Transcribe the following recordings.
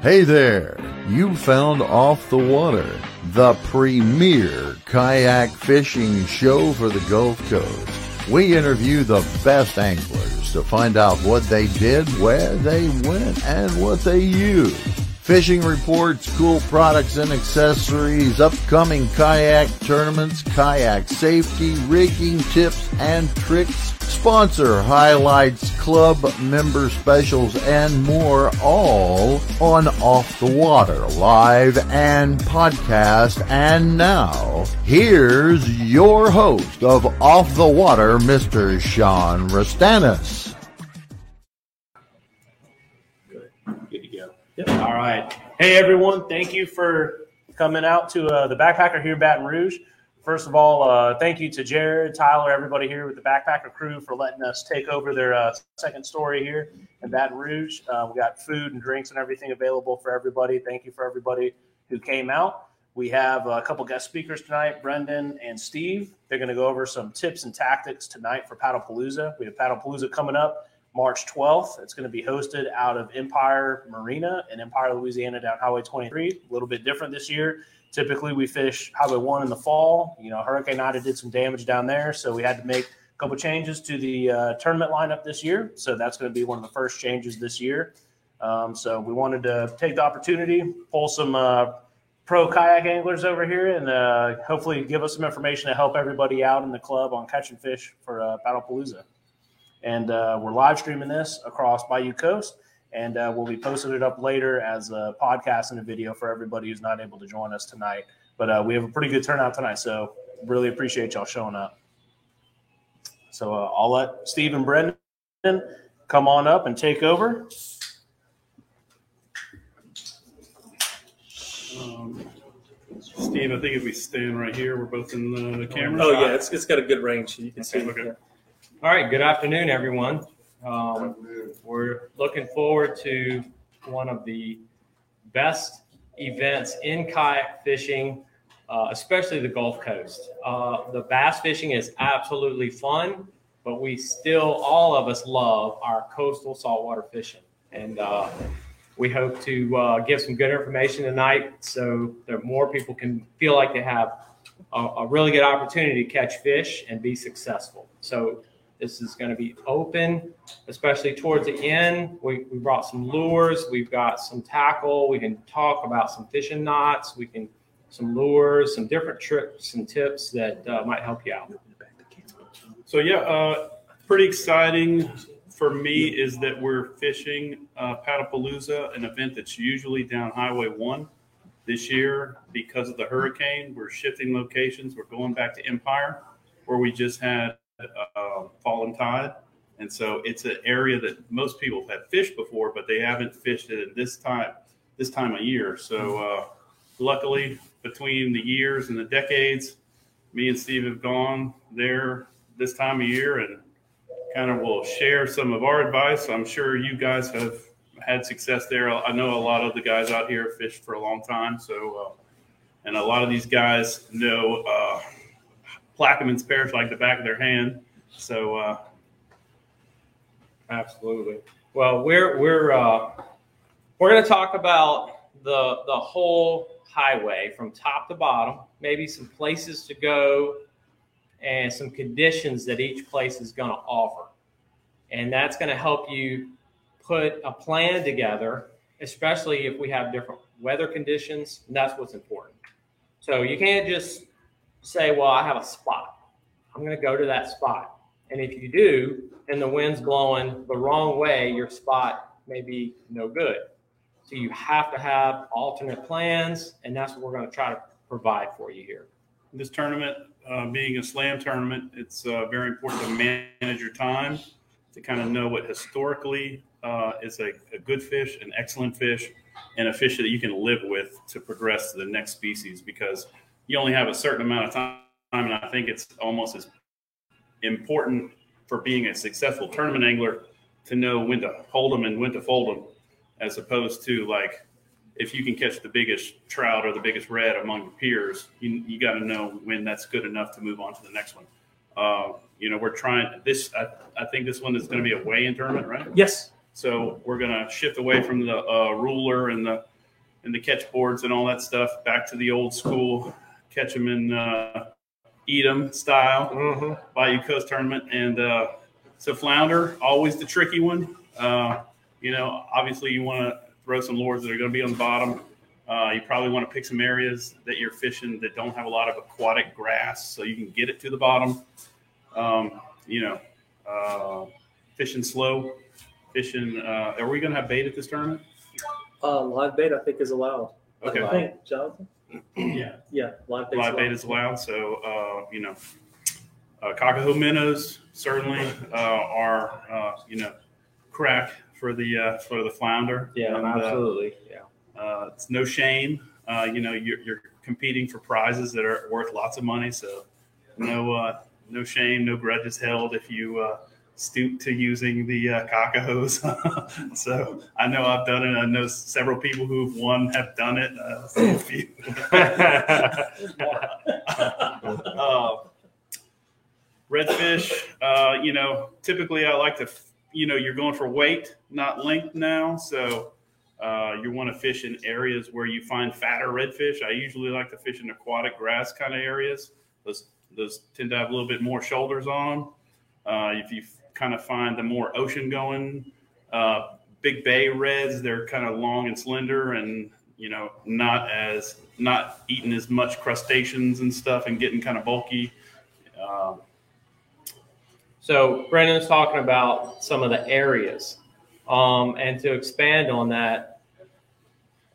Hey there! You found Off the Water, the premier kayak fishing show for the Gulf Coast. We interview the best anglers to find out what they did, where they went, and what they used. Fishing reports, cool products and accessories, upcoming kayak tournaments, kayak safety, rigging tips and tricks, sponsor highlights, club member specials, and more, all on Off the Water, live and podcast. And now, here's your host of Off the Water, Mr. Sean Rastanis. Right. Hey, everyone. Thank you for coming out to uh, the Backpacker here in Baton Rouge. First of all, uh, thank you to Jared, Tyler, everybody here with the Backpacker crew for letting us take over their uh, second story here in Baton Rouge. Uh, we got food and drinks and everything available for everybody. Thank you for everybody who came out. We have a couple guest speakers tonight, Brendan and Steve. They're going to go over some tips and tactics tonight for Paddlepalooza. We have Paddlepalooza coming up March 12th. It's going to be hosted out of Empire Marina in Empire, Louisiana, down Highway 23. A little bit different this year. Typically, we fish Highway 1 in the fall. You know, Hurricane Ida did some damage down there, so we had to make a couple changes to the uh, tournament lineup this year. So that's going to be one of the first changes this year. Um, so we wanted to take the opportunity, pull some uh, pro kayak anglers over here, and uh, hopefully give us some information to help everybody out in the club on catching fish for uh, Paddlepalooza. And uh, we're live streaming this across Bayou Coast and uh, we'll be posting it up later as a podcast and a video for everybody who's not able to join us tonight. But uh, we have a pretty good turnout tonight, so really appreciate y'all showing up. So uh, I'll let Steve and Brendan come on up and take over. Um, Steve, I think if we stand right here, we're both in the camera. Oh yeah, it's, it's got a good range. You can Okay, see. okay. All right, good afternoon, everyone. Um, we're looking forward to one of the best events in kayak fishing, uh, especially the Gulf Coast. Uh, the bass fishing is absolutely fun, but we still, all of us, love our coastal saltwater fishing. And uh, we hope to uh, give some good information tonight so that more people can feel like they have a, a really good opportunity to catch fish and be successful. So this is going to be open, especially towards the end. We, we brought some lures. We've got some tackle. We can talk about some fishing knots. We can some lures, some different tricks and tips that uh, might help you out. So yeah, uh, pretty exciting for me is that we're fishing uh, Paddlepalooza, an event that's usually down Highway One. This year, because of the hurricane, we're shifting locations. We're going back to Empire, where we just had uh, Fallen Tide, and so it's an area that most people have fished before, but they haven't fished it at this time this time of year. So uh, luckily, between the years and the decades, me and Steve have gone there this time of year and kind of will share some of our advice. I'm sure you guys have had success there. I know a lot of the guys out here fished for a long time, so uh, and a lot of these guys know uh, Plaquemines Parish like the back of their hand. So uh, Absolutely. Well, we're we're uh, we're going to talk about the the whole highway from top to bottom, maybe some places to go, and some conditions that each place is going to offer, and that's going to help you put a plan together, especially if we have different weather conditions. And that's what's important. So you can't just say, "Well, I have a spot. I'm going to go to that spot." And if you do, and the wind's blowing the wrong way, your spot may be no good. So you have to have alternate plans, and that's what we're going to try to provide for you here. this tournament, uh, being a slam tournament, it's uh, very important to manage your time, to kind of know what historically uh, is a, a good fish, an excellent fish, and a fish that you can live with to progress to the next species because you only have a certain amount of time. And I think it's almost as important for being a successful tournament angler to know when to hold them and when to fold them, as opposed to like if you can catch the biggest trout or the biggest red among your peers, you, you got to know when that's good enough to move on to the next one. Uh, you know, we're trying this. I, I think this one is going to be a weigh-in tournament, right? Yes. So we're going to shift away from the uh, ruler and the and the catch boards and all that stuff back to the old school catch them and uh, eat them style Mm-hmm. Bayou Coast tournament. And uh, so flounder, always the tricky one. Uh, you know, obviously you want to throw some lures that are going to be on the bottom. Uh, you probably want to pick some areas that you're fishing that don't have a lot of aquatic grass, so you can get it to the bottom. Um, you know, uh, fishing slow, fishing. Uh, are we going to have bait at this tournament? Uh, live bait, I think, is allowed. Okay. I think, Jonathan? Yeah. Yeah, live bait. live bait is allowed. So, uh, you know, uh, Cocahoe minnows certainly uh, are, uh, you know, crack for the uh, for the flounder. Yeah, And, uh, absolutely. Yeah. uh, it's no shame. Uh, you know, you're, you're competing for prizes that are worth lots of money. So, no uh, no shame, no grudges held if you uh, stoop to using the uh, cocahoes. so, I know I've done it. I know several people who've won have done it. Uh, so uh, redfish, uh, you know, typically I like to, you know, you're going for weight, not length now. So uh, you want to fish in areas where you find fatter redfish. I usually like to fish in aquatic grass kind of areas. Those those tend to have a little bit more shoulders on them. Uh, if you kind of find the more ocean going, uh, big bay reds, they're kind of long and slender and you know not as not eating as much crustaceans and stuff and getting kind of bulky. Um, So Brendan's talking about some of the areas, um, and to expand on that,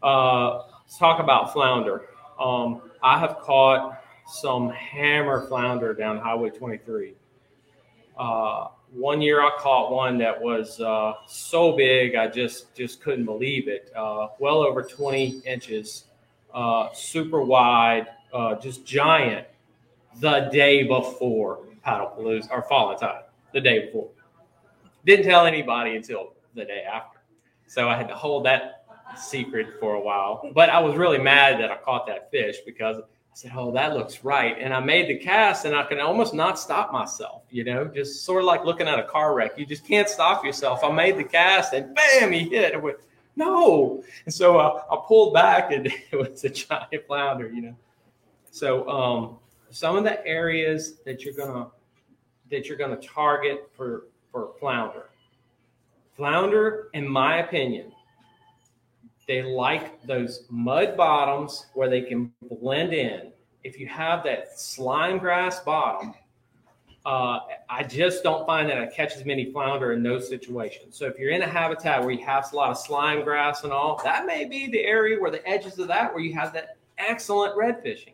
uh, let's talk about flounder. Um, I have caught some hammer flounder down Highway 23. Uh, one year I caught one that was uh, so big I just just couldn't believe it. Uh, well over 20 inches, uh, super wide, uh, just giant. The day before Paddlepalooza or Fallen Tide, the day before. Didn't tell anybody until the day after, so I had to hold that secret for a while. But I was really mad that I caught that fish because I said, "Oh, that looks right," and I made the cast, and I could almost not stop myself. You know, just sort of like looking at a car wreck. You just can't stop yourself. I made the cast, and bam, he hit. I went, "No!" And so uh, I pulled back, and it was a giant flounder. You know, so um, some of the areas that you're gonna that you're gonna target for for flounder. Flounder, in my opinion, they like those mud bottoms where they can blend in. If you have that slime grass bottom, uh, I just don't find that I catch as many flounder in those situations. So if you're in a habitat where you have a lot of slime grass and all, that may be the area where the edges of that where you have that excellent red fishing.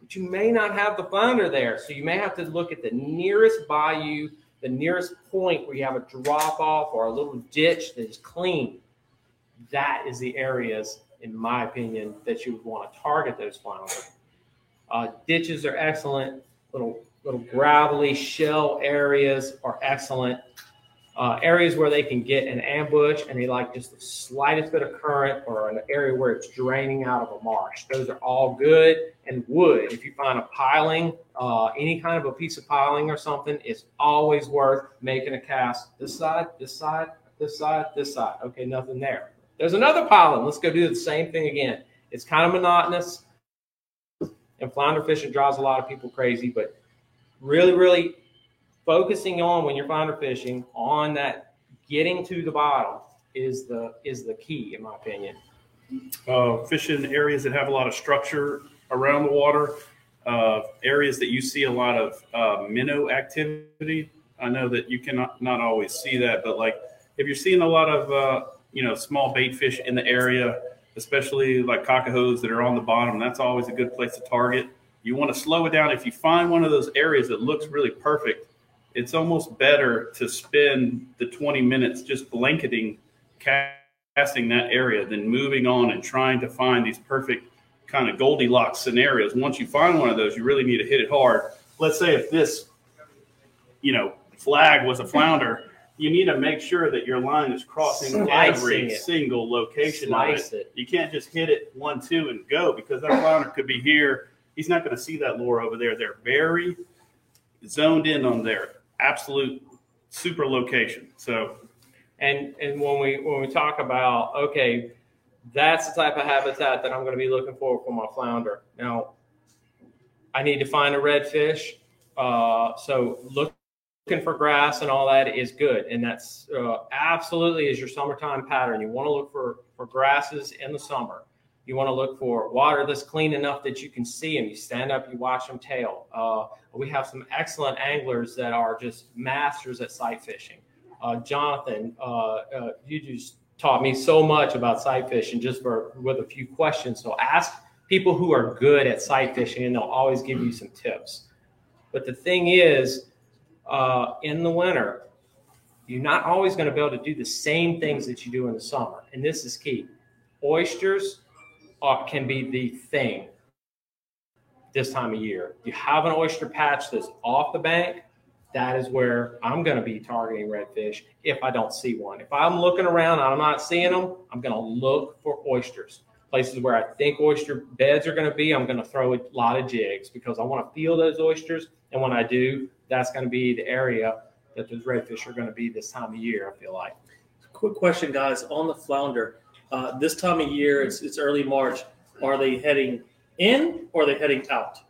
But you may not have the flounder there. So you may have to look at the nearest bayou, the nearest point where you have a drop off or a little ditch that is clean that is the areas, in my opinion, that you would want to target those flounder. Uh, ditches are excellent. Little little gravelly shell areas are excellent. Uh, areas where they can get an ambush and they like just the slightest bit of current or an area where it's draining out of a marsh. Those are all good. And wood, if you find a piling, uh, any kind of a piece of piling or something, it's always worth making a cast. This side, this side, this side, this side. Okay, nothing there. There's another piling. Let's go do the same thing again. It's kind of monotonous, and flounder fishing drives a lot of people crazy. But really, really focusing on when you're flounder fishing on that getting to the bottom is the is the key, in my opinion. uh, fishing areas that have a lot of structure around the water, uh, areas that you see a lot of uh, minnow activity. I know that you cannot not always see that, but like if you're seeing a lot of uh, you know small bait fish in the area, especially like cocahoes that are on the bottom, that's always a good place to target. You want to slow it down. If you find one of those areas that looks really perfect, it's almost better to spend the 20 minutes just blanketing casting that area than moving on and trying to find these perfect kind of Goldilocks scenarios. Once you find one of those, you really need to hit it hard. Let's say if this, you know, flag was a flounder, you need to make sure that your line is crossing Slicing every it. single location Slice of it. it. You can't just hit it one, two, and go because that flounder could be here. He's not going to see that lure over there. They're very zoned in on their absolute super location. So And and when we when we talk about okay, that's the type of habitat that I'm going to be looking for for my flounder. Now, I need to find a redfish. Uh, so looking for grass and all that is good, and that's uh, absolutely is your summertime pattern. You want to look for for grasses in the summer. You want to look for water that's clean enough that you can see them. You stand up, you watch them tail. Uh, we have some excellent anglers that are just masters at sight fishing. Uh, Jonathan, uh, uh you just taught me so much about sight fishing just for with a few questions. So ask people who are good at sight fishing, and they'll always give you some tips. But the thing is, uh, in the winter, you're not always going to be able to do the same things that you do in the summer, and this is key. Oysters are, can be the thing this time of year. You have an oyster patch that's off the bank, that is where I'm going to be targeting redfish if I don't see one. If I'm looking around and I'm not seeing them, I'm going to look for oysters. Places where I think oyster beds are going to be, I'm going to throw a lot of jigs because I want to feel those oysters. And when I do, that's going to be the area that those redfish are going to be this time of year, I feel like. Quick question, guys, on the flounder. Uh, this time of year, it's, it's early March. Are they heading in or are they heading out?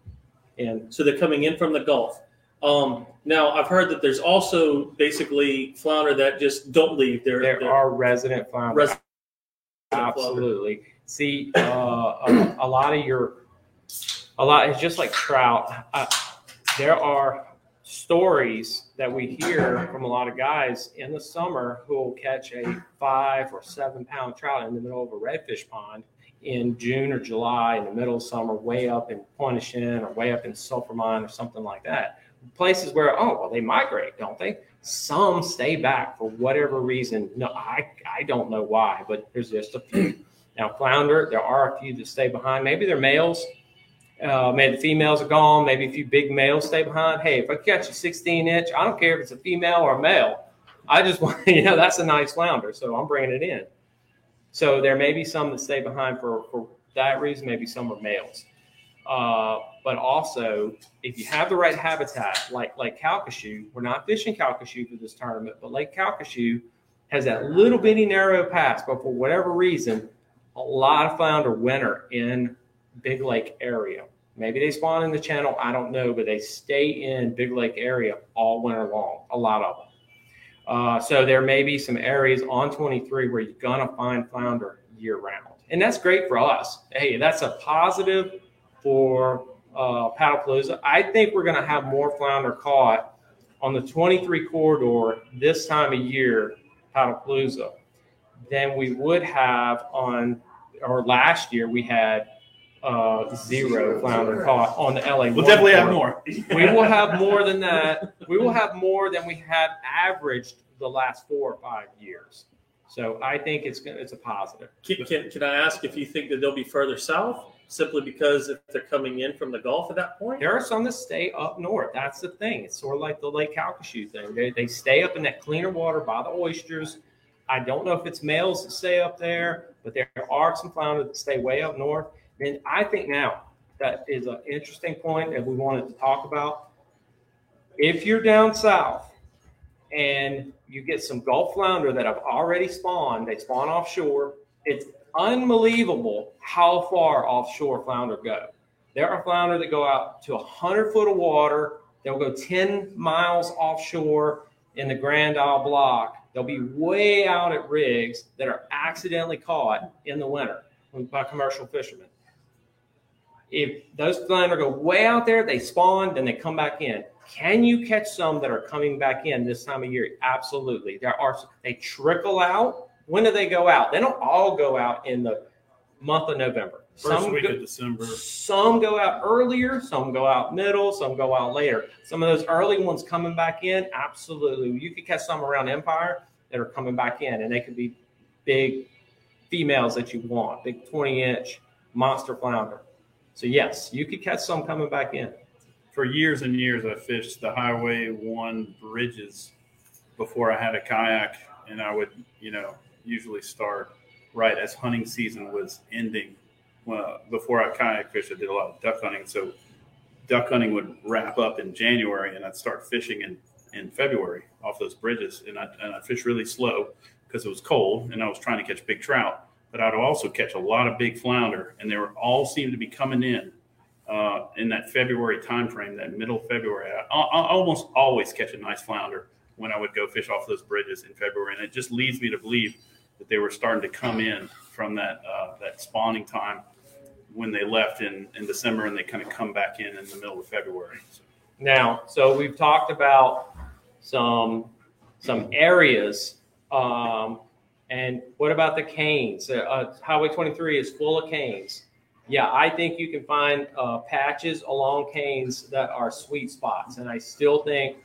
And So they're coming in from the Gulf. Um, now, I've heard that there's also basically flounder that just don't leave. They're, there they're are resident flounder. resident Absolutely. See, uh, a, a lot of your, a lot, it's just like trout. Uh, there are stories that we hear from a lot of guys in the summer who will catch a five or seven pound trout in the middle of a redfish pond in June or July in the middle of summer, way up in Pointe-au-Chien or way up in Sulphur Mine or something like that. Places where, oh, well, they migrate, don't they? Some stay back for whatever reason. No, I, I don't know why, but there's just a few. Now, flounder, there are a few that stay behind. Maybe they're males. Uh, maybe the females are gone. Maybe a few big males stay behind. Hey, if I catch a 16 inch, I don't care if it's a female or a male. I just want, you know, that's a nice flounder. So I'm bringing it in. So there may be some that stay behind for, for that reason. Maybe some are males. Uh, but also, if you have the right habitat, like like Calcasieu, we're not fishing Calcasieu for this tournament, but Lake Calcasieu has that little bitty narrow pass. But for whatever reason, a lot of flounder winter in Big Lake area. Maybe they spawn in the channel, I don't know, but they stay in Big Lake area all winter long, a lot of them. Uh, so there may be some areas on 23 where you're gonna find flounder year round, and that's great for us. Hey, that's a positive for uh, Paddlepalooza. I think we're gonna have more flounder caught on the 23 corridor this time of year, Paddlepalooza, than we would have on or last year we had uh, zero flounder caught on the LA. We'll definitely have more. we will have more than that. We will have more than we have averaged the last four or five years. So I think it's it's a positive. Can, can, can I ask if you think that they'll be further south simply because if they're coming in from the Gulf at that point? There are some that stay up north. That's the thing. It's sort of like the Lake Calcasieu thing. They, they stay up in that cleaner water by the oysters. I don't know if it's males that stay up there, but there are some flounder that stay way up north. And I think now that is an interesting point that we wanted to talk about. If you're down south and you get some Gulf flounder that have already spawned, they spawn offshore, it's unbelievable how far offshore flounder go. There are flounder that go out to 100 foot of water. They'll go 10 miles offshore in the Grand Isle block. They'll be way out at rigs that are accidentally caught in the winter by commercial fishermen if those flounder go way out there, they spawn, then they come back in. Can you catch some that are coming back in this time of year? Absolutely. There are they trickle out. When do they go out? They don't all go out in the month of November. First some week go, of December. Some go out earlier, some go out middle, some go out later. Some of those early ones coming back in, absolutely. You could catch some around Empire that are coming back in, and they could be big females that you want, big 20 inch monster flounder. So yes, you could catch some coming back in. For years and years, I fished the Highway One bridges before I had a kayak, and I would, you know, usually start right as hunting season was ending. Well, before I kayak fished, I did a lot of duck hunting. So duck hunting would wrap up in January, and I'd start fishing in in February off those bridges, and I and I fish really slow. because it was cold and I was trying to catch big trout. But I'd also catch a lot of big flounder, and they were all seemed to be coming in uh, in that February timeframe, that middle February. I, I almost always catch a nice flounder when I would go fish off those bridges in February, and it just leads me to believe that they were starting to come in from that uh, that spawning time when they left in, in December, and they kind of come back in in the middle of February. So. Now, so we've talked about some some areas, um, and what about the canes? Uh, Highway 23 is full of canes. Yeah, I think you can find uh, patches along canes that are sweet spots, and I still think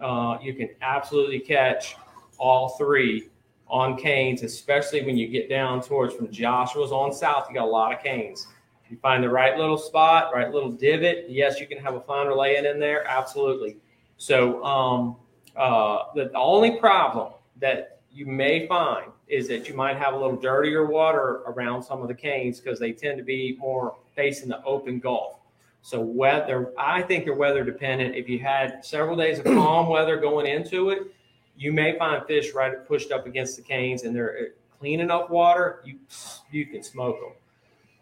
uh, you can absolutely catch all three on canes, especially when you get down towards from Joshua's on south. You got a lot of canes. You find the right little spot, right little divot. Yes, you can have a flounder laying in there. Absolutely. So um, uh, the only problem that you may find is that you might have a little dirtier water around some of the canes because they tend to be more facing the open Gulf. So weather, I think they're weather dependent. If you had several days of calm weather going into it, you may find fish right pushed up against the canes and they're uh, clean enough water, you you can smoke them.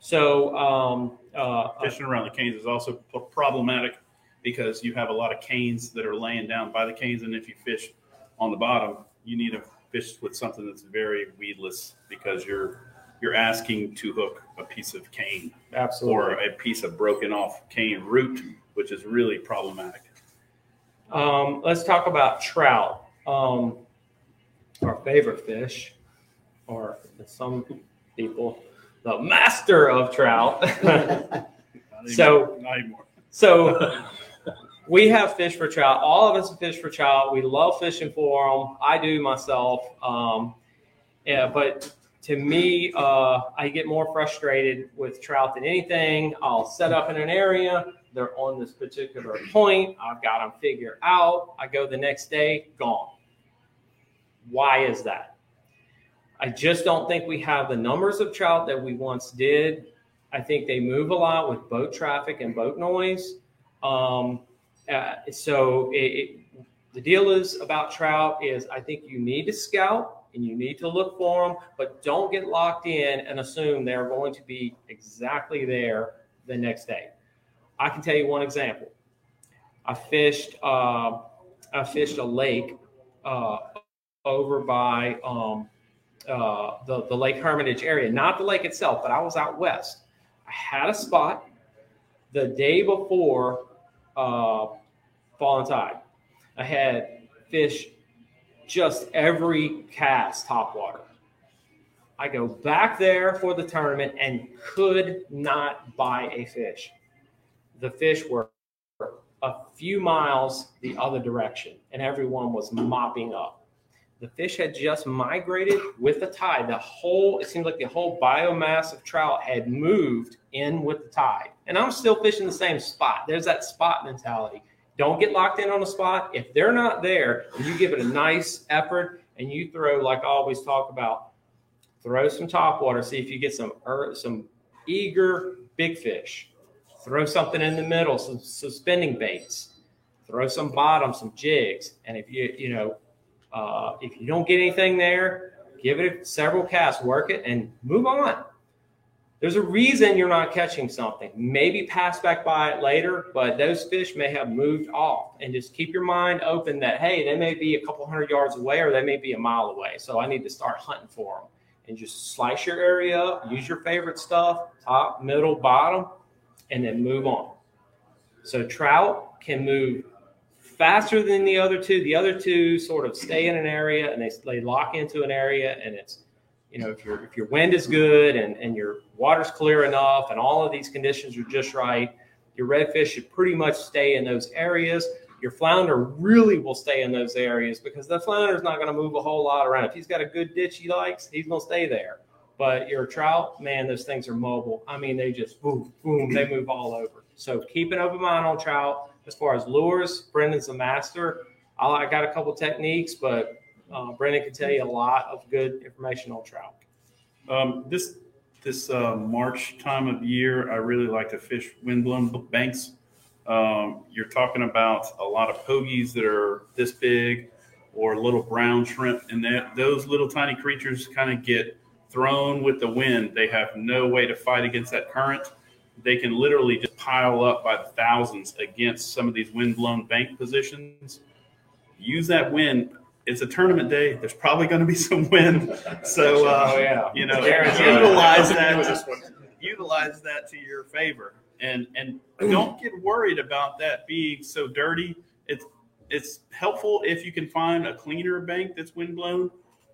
So um, uh, fishing around the canes is also problematic because you have a lot of canes that are laying down by the canes, and if you fish on the bottom, you need to fish with something that's very weedless because you're you're asking to hook a piece of cane, absolutely, or a piece of broken off cane root, which is really problematic. Um, let's talk about trout. Um, our favorite fish, or some people the master of trout. so, so we have fish for trout. All of us fish for trout. We love fishing for them. I do myself. Um, yeah, but to me, uh, I get more frustrated with trout than anything. I'll set up in an area. They're on this particular point. I've got them figured out. I go the next day, gone. Why is that? I just don't think we have the numbers of trout that we once did. I think they move a lot with boat traffic and boat noise. Um, uh, so it, it, the deal is about trout is I think you need to scout and you need to look for them, but don't get locked in and assume they're going to be exactly there the next day. I can tell you one example. I fished uh, I fished a lake uh, over by um, uh, the, the Lake Hermitage area, not the lake itself, but I was out west. I had a spot the day before uh, fall and tide. I had fish just every cast top water. I go back there for the tournament and could not buy a fish. The fish were a few miles the other direction, and everyone was mopping up the fish had just migrated with the tide. The whole, it seems like the whole biomass of trout had moved in with the tide. And I'm still fishing the same spot. There's that spot mentality. Don't get locked in on a spot. If they're not there, you give it a nice effort and you throw, like I always talk about, throw some top water, see if you get some er, some eager big fish. Throw something in the middle, some suspending baits. Throw some bottom, some jigs. And if you, you know, uh, if you don't get anything there, give it several casts, work it, and move on. There's a reason you're not catching something. Maybe pass back by it later, but those fish may have moved off. And just keep your mind open that, hey, they may be a couple hundred yards away or they may be a mile away. So I need to start hunting for them. And just slice your area up, use your favorite stuff top, middle, bottom, and then move on. So trout can move faster than the other two. The other two sort of stay in an area and they, they lock into an area and it's you know if your if your wind is good and, and your water's clear enough and all of these conditions are just right, your redfish should pretty much stay in those areas. Your flounder really will stay in those areas because the flounder is not going to move a whole lot around. If he's got a good ditch he likes, he's going to stay there. But your trout, man, those things are mobile. I mean, they just boom, boom, they move all over. So keep an open mind on trout as far as lures, Brendan's a master. I got a couple techniques, but uh, Brendan can tell you a lot of good information on trout. Um, this this uh, March time of year, I really like to fish windblown banks. Um, you're talking about a lot of pogies that are this big, or little brown shrimp, and that those little tiny creatures kind of get thrown with the wind. They have no way to fight against that current. They can literally just pile up by the thousands against some of these wind-blown bank positions. Use that wind. It's a tournament day. There's probably going to be some wind, so uh, Oh, yeah. you know, utilize Nothing to do with that. Utilize that to your favor, and and don't get worried about that being so dirty. It's it's helpful if you can find a cleaner bank that's windblown,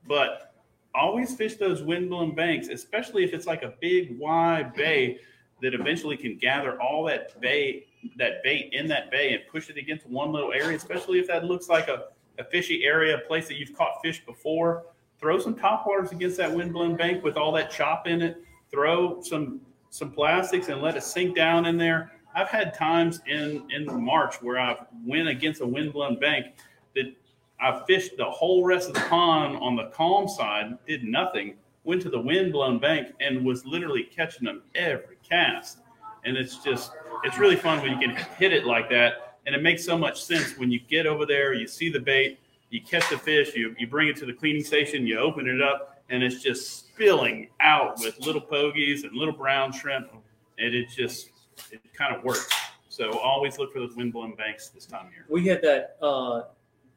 but always fish those windblown banks, especially if it's like a big wide bay that eventually can gather all that bay that bait in that bay and push it against one little area, especially if that looks like a, a fishy area, a place that you've caught fish before. Throw some top waters against that windblown bank with all that chop in it. Throw some some plastics and let it sink down in there. I've had times in in March where I've went against a windblown bank that I fished the whole rest of the pond on the calm side, did nothing, went to the windblown bank and was literally catching them every cast. And it's just it's really fun when you can hit it like that. And it makes so much sense when you get over there, you see the bait, you catch the fish, you, you bring it to the cleaning station, you open it up, and it's just spilling out with little pogies and little brown shrimp. And it just it kind of works. So always look for those windblown banks this time of year. We had that uh,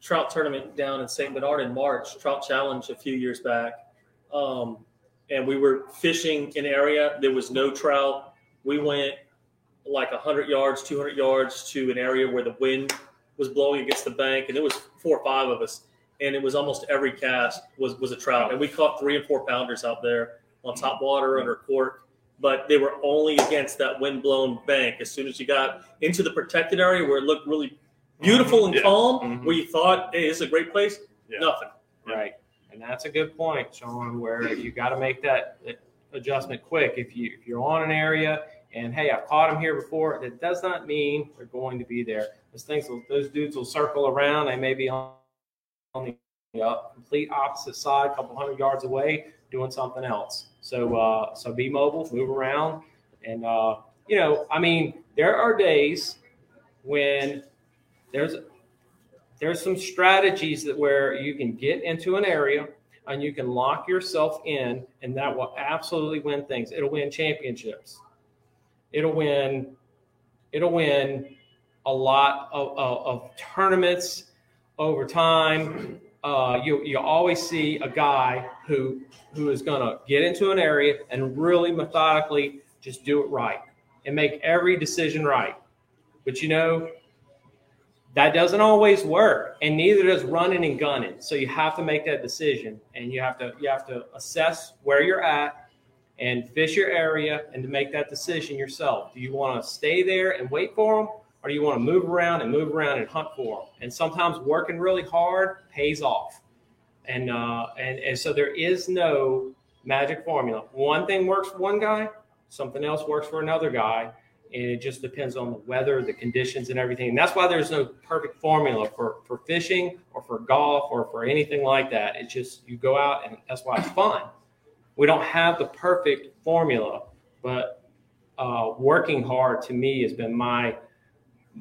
trout tournament down in St. Bernard in March, Trout Challenge a few years back. Um, and we were fishing an area. There was no trout. We went like 100 yards, 200 yards to an area where the wind was blowing against the bank. And it was four or five of us. And it was almost every cast was, was a trout. And we caught three and four pounders out there on top water under cork. But they were only against that wind-blown bank. As soon as you got into the protected area where it looked really beautiful and Yeah. calm, Mhm. where you thought, hey, this is a great place, Yeah. nothing. Right. And that's a good point, Sean, where you got to make that adjustment quick. If you if you're on an area and hey, I've caught them here before, that does not mean they're going to be there. Those things, will, those dudes will circle around. They may be on, on the uh, complete opposite side, a couple hundred yards away, doing something else. So uh, so be mobile, move around, and uh, you know, I mean, there are days when there's there's some strategies that where you can get into an area and you can lock yourself in and that will absolutely win things. It'll win championships. It'll win it'll win a lot of, of, of tournaments over time. Uh, you, you always see a guy who who is going to get into an area and really methodically just do it right and make every decision right. But you know that doesn't always work and neither does running and gunning. So you have to make that decision and you have to you have to assess where you're at and fish your area and to make that decision yourself. Do you want to stay there and wait for them or do you want to move around and move around and hunt for them and sometimes working really hard pays off. And uh and, and so there is no magic formula. One thing works for one guy something else works for another guy and it just depends on the weather, the conditions, and everything. And that's why there's no perfect formula for for fishing or for golf or for anything like that. It's just you go out, and that's why it's fun. We don't have the perfect formula, but uh, working hard to me has been my,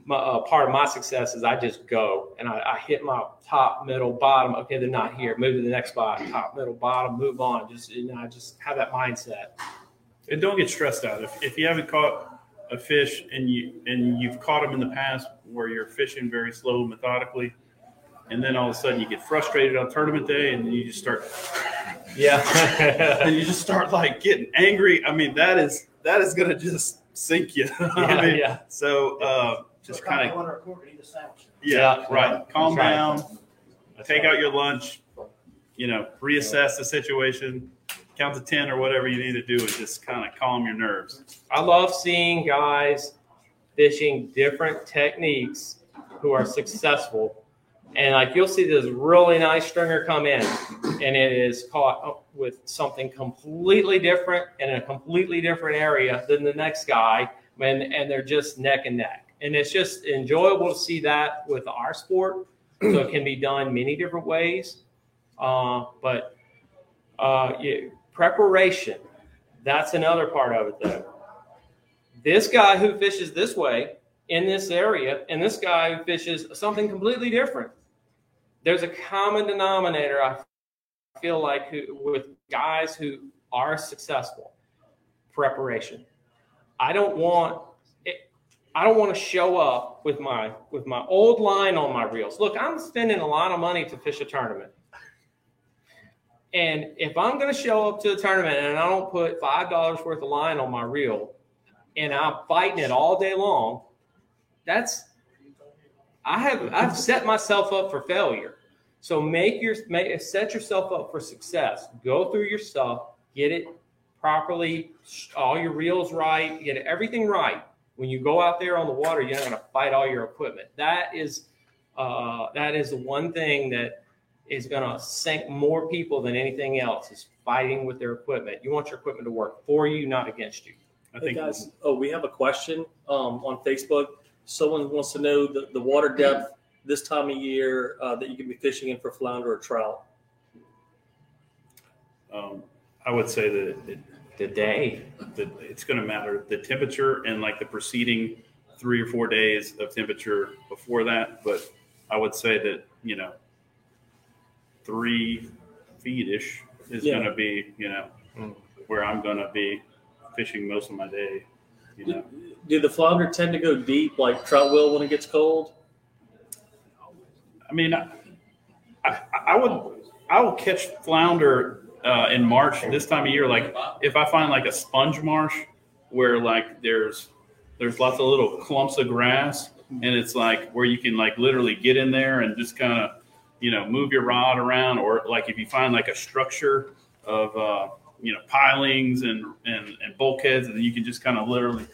my uh, part of my success. Is I just go and I, I hit my top, middle, bottom. Okay, they're not here. Move to the next spot. Top, middle, bottom. Move on. Just you know, I just have that mindset. And don't get stressed out. If, if you haven't caught a fish and you and you've caught them in the past where you're fishing very slow, methodically, and then all of a sudden you get frustrated on tournament day and you just start Yeah. and you just start like getting angry. I mean, that is that is gonna just sink you. yeah, I mean, yeah. so uh, just kind of of yeah, Yeah, right. Calm That's right. down, take out your lunch, you know, reassess the situation, count to ten or whatever you need to do, and just kind of calm your nerves. I love seeing guys fishing different techniques who are successful. And like you'll see this really nice stringer come in and it is caught up with something completely different in a completely different area than the next guy. And, and they're just neck and neck. And it's just enjoyable to see that with our sport. So it can be done many different ways. Uh, but uh, yeah, preparation, that's another part of it though this guy who fishes this way in this area and this guy who fishes something completely different there's a common denominator. I feel like who, with guys who are successful, preparation. I don't want I don't want to show up with my with my old line on my reels. Look, I'm spending a lot of money to fish a tournament. And if I'm going to show up to a tournament and I don't put five dollars worth of line on my reel, and I'm fighting it all day long, that's I have I've set myself up for failure. So make your make, set yourself up for success. Go through your stuff, get it properly, all your reels right, get everything right. When you go out there on the water, you're not going to fight all your equipment. That is uh, that is the one thing that is going to sink more people than anything else is fighting with their equipment. You want your equipment to work for you, not against you. I Hey think guys, oh, we have a question um, on Facebook. Someone wants to know the, the water depth this time of year uh, that you can be fishing in for flounder or trout. um, I would say that it, The day. that it's going to matter the temperature and like the preceding three or four days of temperature before that. But I would say that you know three feet ish is Yeah. going to be you know Mm. where I'm going to be fishing most of my day. You know, Do the flounder tend to go deep like trout will when it gets cold? I mean, I, I, I would I will catch flounder uh, in March this time of year. Like if I find like a sponge marsh where like there's there's lots of little clumps of grass and it's like where you can like literally get in there and just kind of you know move your rod around or like if you find like a structure of uh, you know pilings and, and and bulkheads and then you can just kind of literally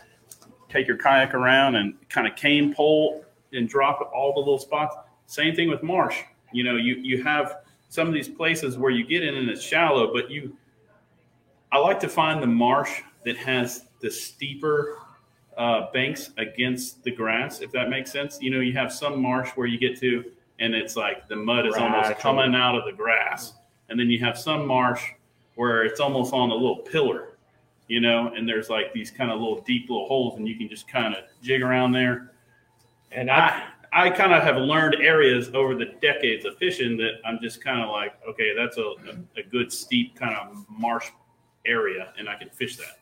take your kayak around and kind of cane pole and drop all the little spots. Same thing with marsh. You know you you have some of these places where you get in and it's shallow but you i like to find the marsh that has the steeper uh, banks against the grass if that makes sense. You know you have some marsh where you get to and it's like the mud is almost coming out of the grass and then you have some marsh where it's almost on a little pillar you know and there's like these kind of little deep little holes and you can just kind of jig around there And I, I, I kind of have learned areas over the decades of fishing that I'm just kind of like, okay, that's a, a, a good steep kind of marsh area, and I can fish that.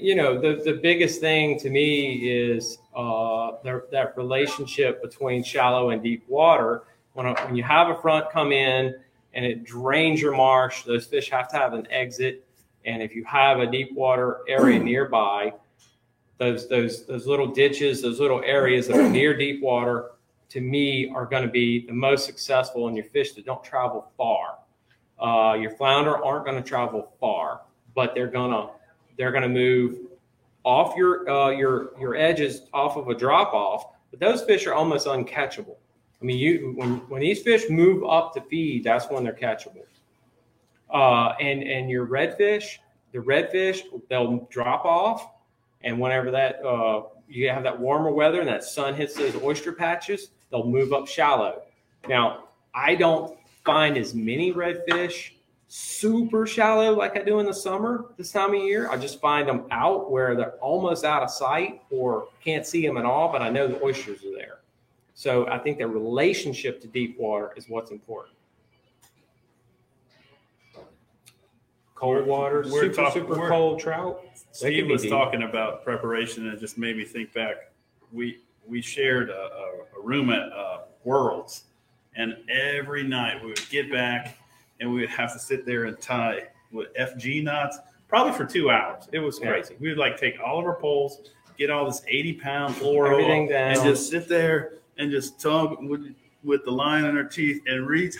you know, the, the biggest thing to me is uh, the, that relationship between shallow and deep water. When, a, when you have a front come in and it drains your marsh, those fish have to have an exit. And if you have a deep water area nearby, those those those little ditches, those little areas that are near deep water, to me, are going to be the most successful in your fish that don't travel far. Uh, your flounder aren't going to travel far, but they're gonna they're going to move off your uh, your your edges off of a drop off. But those fish are almost uncatchable. I mean, you when when these fish move up to feed, that's when they're catchable. Uh, and and your redfish, the redfish, they'll drop off, and whenever that uh, you have that warmer weather and that sun hits those oyster patches, they'll move up shallow. Now, I don't find as many redfish super shallow like I do in the summer this time of year. I just find them out where they're almost out of sight or can't see them at all, but I know the oysters are there. So I think the relationship to deep water is what's important. Cold water, We're super, talk- super cold trout. Steve was deep. talking about preparation, and it just made me think back. We we shared a, a, a room at uh, Worlds, and every night we would get back, and we would have to sit there and tie with FG knots, probably for two hours. It was Yeah. crazy. We would like take all of our poles, get all this eighty pound fluoro, and just sit there and just tug with with the line in our teeth and retie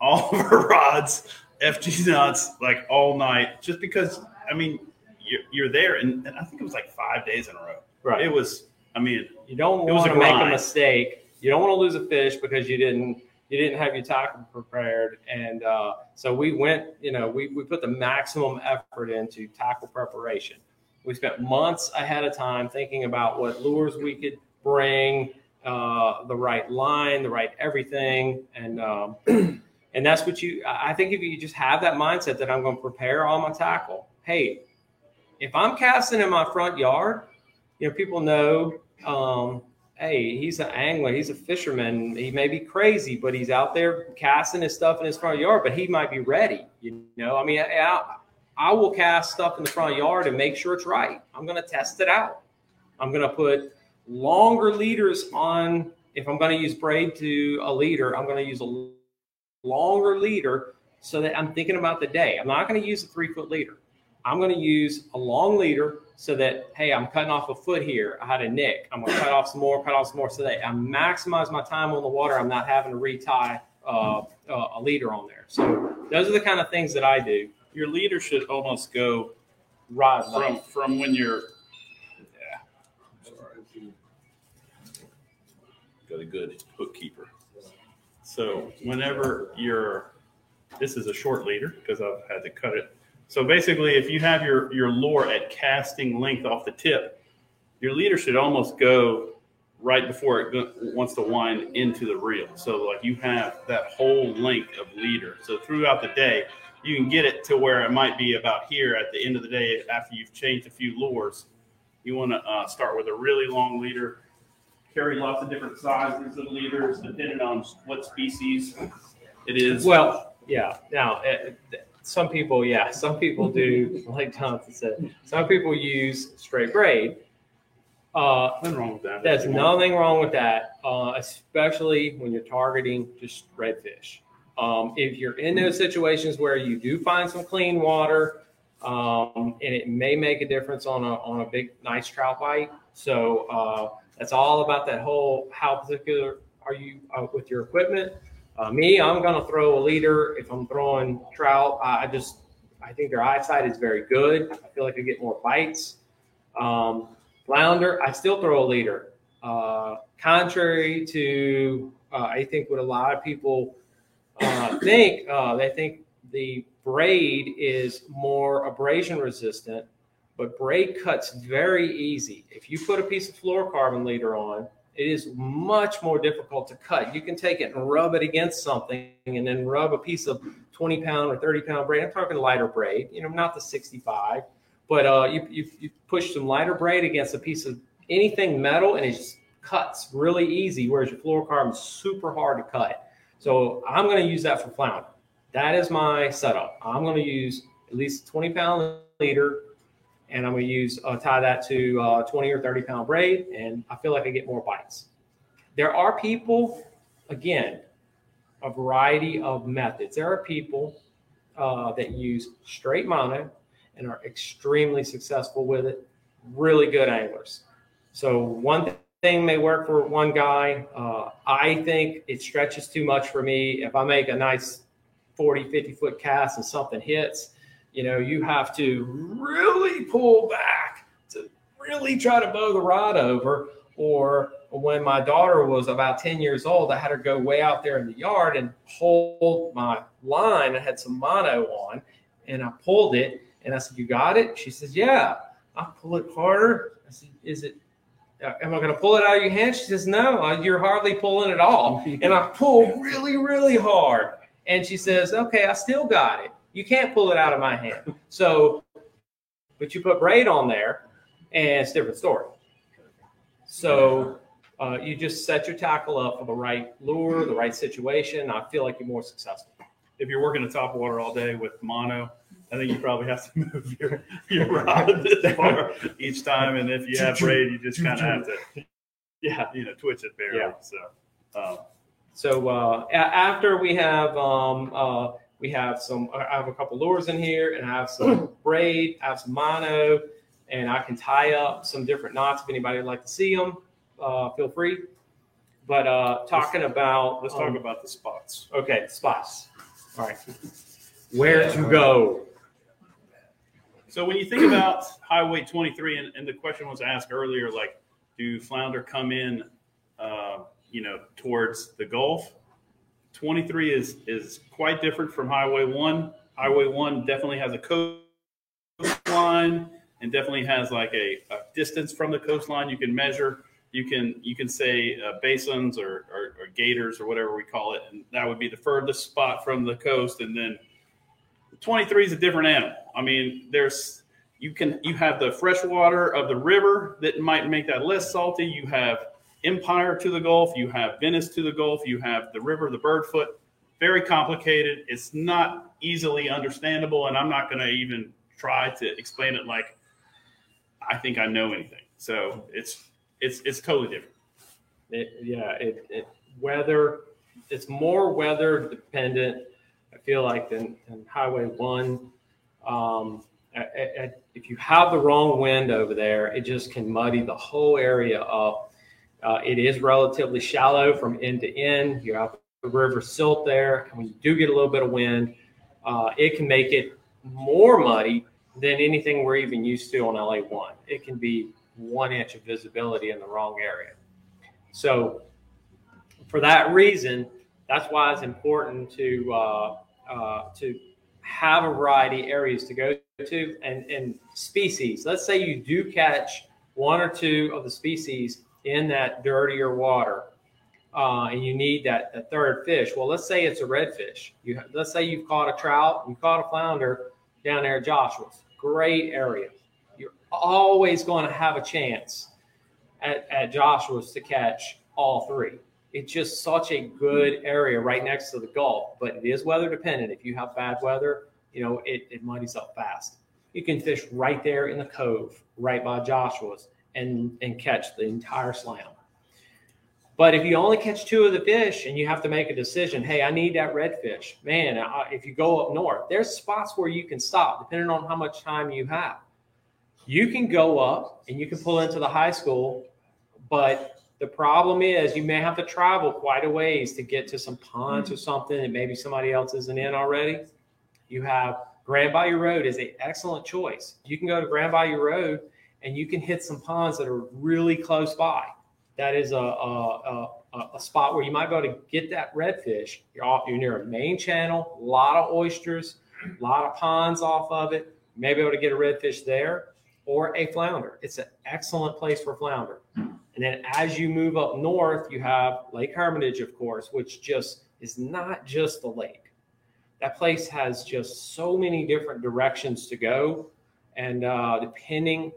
all of our rods, FG knots, like all night, just because. I mean, you're, you're there, and, and I think it was like five days in a row. Right. It was. I mean, You don't It was want a to make a mistake. You don't want to lose a fish because you didn't you didn't have your tackle prepared. And uh, so we went. You know, we we put the maximum effort into tackle preparation. We spent months ahead of time thinking about what lures we could bring, uh, the right line, the right everything, and um, and that's what you. I think if you just have that mindset that I'm going to prepare all my tackle. Hey, if I'm casting in my front yard, you know, people know um, hey, he's an angler, he's a fisherman. He may be crazy, but he's out there casting his stuff in his front yard. But he might be ready. You know, I mean, I, I will cast stuff in the front yard and make sure it's right. I'm going to test it out. I'm going to put longer leaders on. If I'm going to use braid to a leader, I'm going to use a longer leader so that I'm thinking about the day. I'm not going to use a three foot leader. I'm going to use a long leader so that, hey, I'm cutting off a foot here. I had a nick. I'm going to cut off some more, cut off some more so that I maximize my time on the water. I'm not having to retie uh, uh, a leader on there. So those are the kind of things that I do. Your leader should almost go Right. from from when you're. Yeah. Sorry. Got a good hook keeper. So whenever you're, this is a short leader because I've had to cut it. So basically, if you have your your lure at casting length off the tip, your leader should almost go right before it wants to wind into the reel. So like you have that whole length of leader. So throughout the day, you can get it to where it might be about here at the end of the day after you've changed a few lures. You want to uh, start with a really long leader, carry lots of different sizes of leaders depending on what species it is. Well, yeah. Now, uh, some people, yeah, some people do, like Jonathan said, some people use straight braid. Uh, nothing wrong with that. There's nothing wrong with that, uh, especially when you're targeting just redfish. Um, if you're in those situations where you do find some clean water, um, and it may make a difference on a on a big nice trout bite. So uh, that's all about that whole how particular are you uh, with your equipment. Uh, me, I'm going to throw a leader if I'm throwing trout. I just I think their eyesight is very good. I feel like I get more bites. Um, flounder, I still throw a leader. Uh, contrary to uh, I think what a lot of people uh, think, uh, they think the braid is more abrasion resistant, but braid cuts very easy. If you put a piece of fluorocarbon leader on, it is much more difficult to cut. You can take it and rub it against something and then rub a piece of 20 pound or 30 pound braid. I'm talking lighter braid, you know, not the 65, but uh, you, you, you push some lighter braid against a piece of anything metal and it just cuts really easy, whereas your fluorocarbon is super hard to cut. So I'm going to use that for flounder. That is my setup. I'm going to use at least 20 pound leader and I'm going to use uh, tie that to uh, 20 or 30 pound braid, and I feel like I get more bites. There are people, again, a variety of methods. There are people uh, that use straight mono and are extremely successful with it. Really good anglers. So one thing may work for one guy. Uh, I think it stretches too much for me. If I make a nice 40, 50 foot cast and something hits, you know, you have to really pull back to really try to bow the rod over. Or when my daughter was about 10 years old, I had her go way out there in the yard and hold my line. I had some mono on and I pulled it and I said, You got it? She says, Yeah. I pull it harder. I said, Is it am I going to pull it out of your hand? She says, No, uh, you're hardly pulling it all. And I pull really, really hard. And she says, Okay, I still got it. You can't pull it out of my hand. So, but you put braid on there, and it's a different story. So, uh, you just set your tackle up for the right lure, the right situation. I feel like you're more successful. If you're working a top water all day with mono, I think you probably have to move your, your rod this far each time. And if you have braid, you just kind of have to, yeah, you know, twitch it barely. Yeah. So, um, So uh, a- after we have um, uh, we have some I have a couple lures in here and I have some braid, I have some mono, and I can tie up some different knots if anybody would like to see them. Uh, feel free. But uh, talking about let's talk um, about the spots. okay spots. All right, where to go? So when you think about Highway 23, and, and the question was asked earlier, like, do flounder come in, uh, you know, towards the Gulf? 23 is is quite different from Highway 1. Highway 1 definitely has a coastline and definitely has like a, a distance from the coastline you can measure. You can you can say uh, basins or, or, or gators or whatever we call it, and that would be the furthest spot from the coast, and then 23 is a different animal. I mean, there's you can you have the fresh water of the river that might make that less salty. You have Empire to the Gulf, you have Venice to the Gulf, you have the river, the Birdfoot. Very complicated. It's not easily understandable, and I'm not going to even try to explain it like I think I know anything. So it's it's it's totally different. It, yeah, it, it weather. It's more weather dependent. I feel like than, than Highway One. Um, if you have the wrong wind over there, it just can muddy the whole area up. Uh, it is relatively shallow from end to end. You have the river silt there, and when you do get a little bit of wind, uh, it can make it more muddy than anything we're even used to on LA one. It can be one inch of visibility in the wrong area. So, for that reason, that's why it's important to uh, uh, to have a variety of areas to go to and, and species. Let's say you do catch one or two of the species in that dirtier water. Uh, and you need that, that third fish. Well, let's say it's a redfish. You let's say you've caught a trout, you caught a flounder down there at Joshua's. Great area. You're always going to have a chance at, at Joshua's to catch all three it's just such a good area right next to the Gulf, but it is weather dependent. If you have bad weather, you know, it, it muddies up fast. You can fish right there in the cove, right by Joshua's, and, and catch the entire slam. But if you only catch two of the fish and you have to make a decision, hey, I need that redfish, man, if you go up north, there's spots where you can stop depending on how much time you have. You can go up and you can pull into the high school, but the problem is you may have to travel quite a ways to get to some ponds mm-hmm. or something and maybe somebody else isn't in already. You have Grand Bayou Road is an excellent choice. You can go to Grand Bayou Road and you can hit some ponds that are really close by. That is a, a, a, a spot where you might be able to get that redfish. You're, off, you're near a main channel, a lot of oysters, a lot of ponds off of it. You may be able to get a redfish there or a flounder. It's an excellent place for flounder. And then as you move up north, you have Lake Hermitage, of course, which just is not just the lake. That place has just so many different directions to go. And uh, depending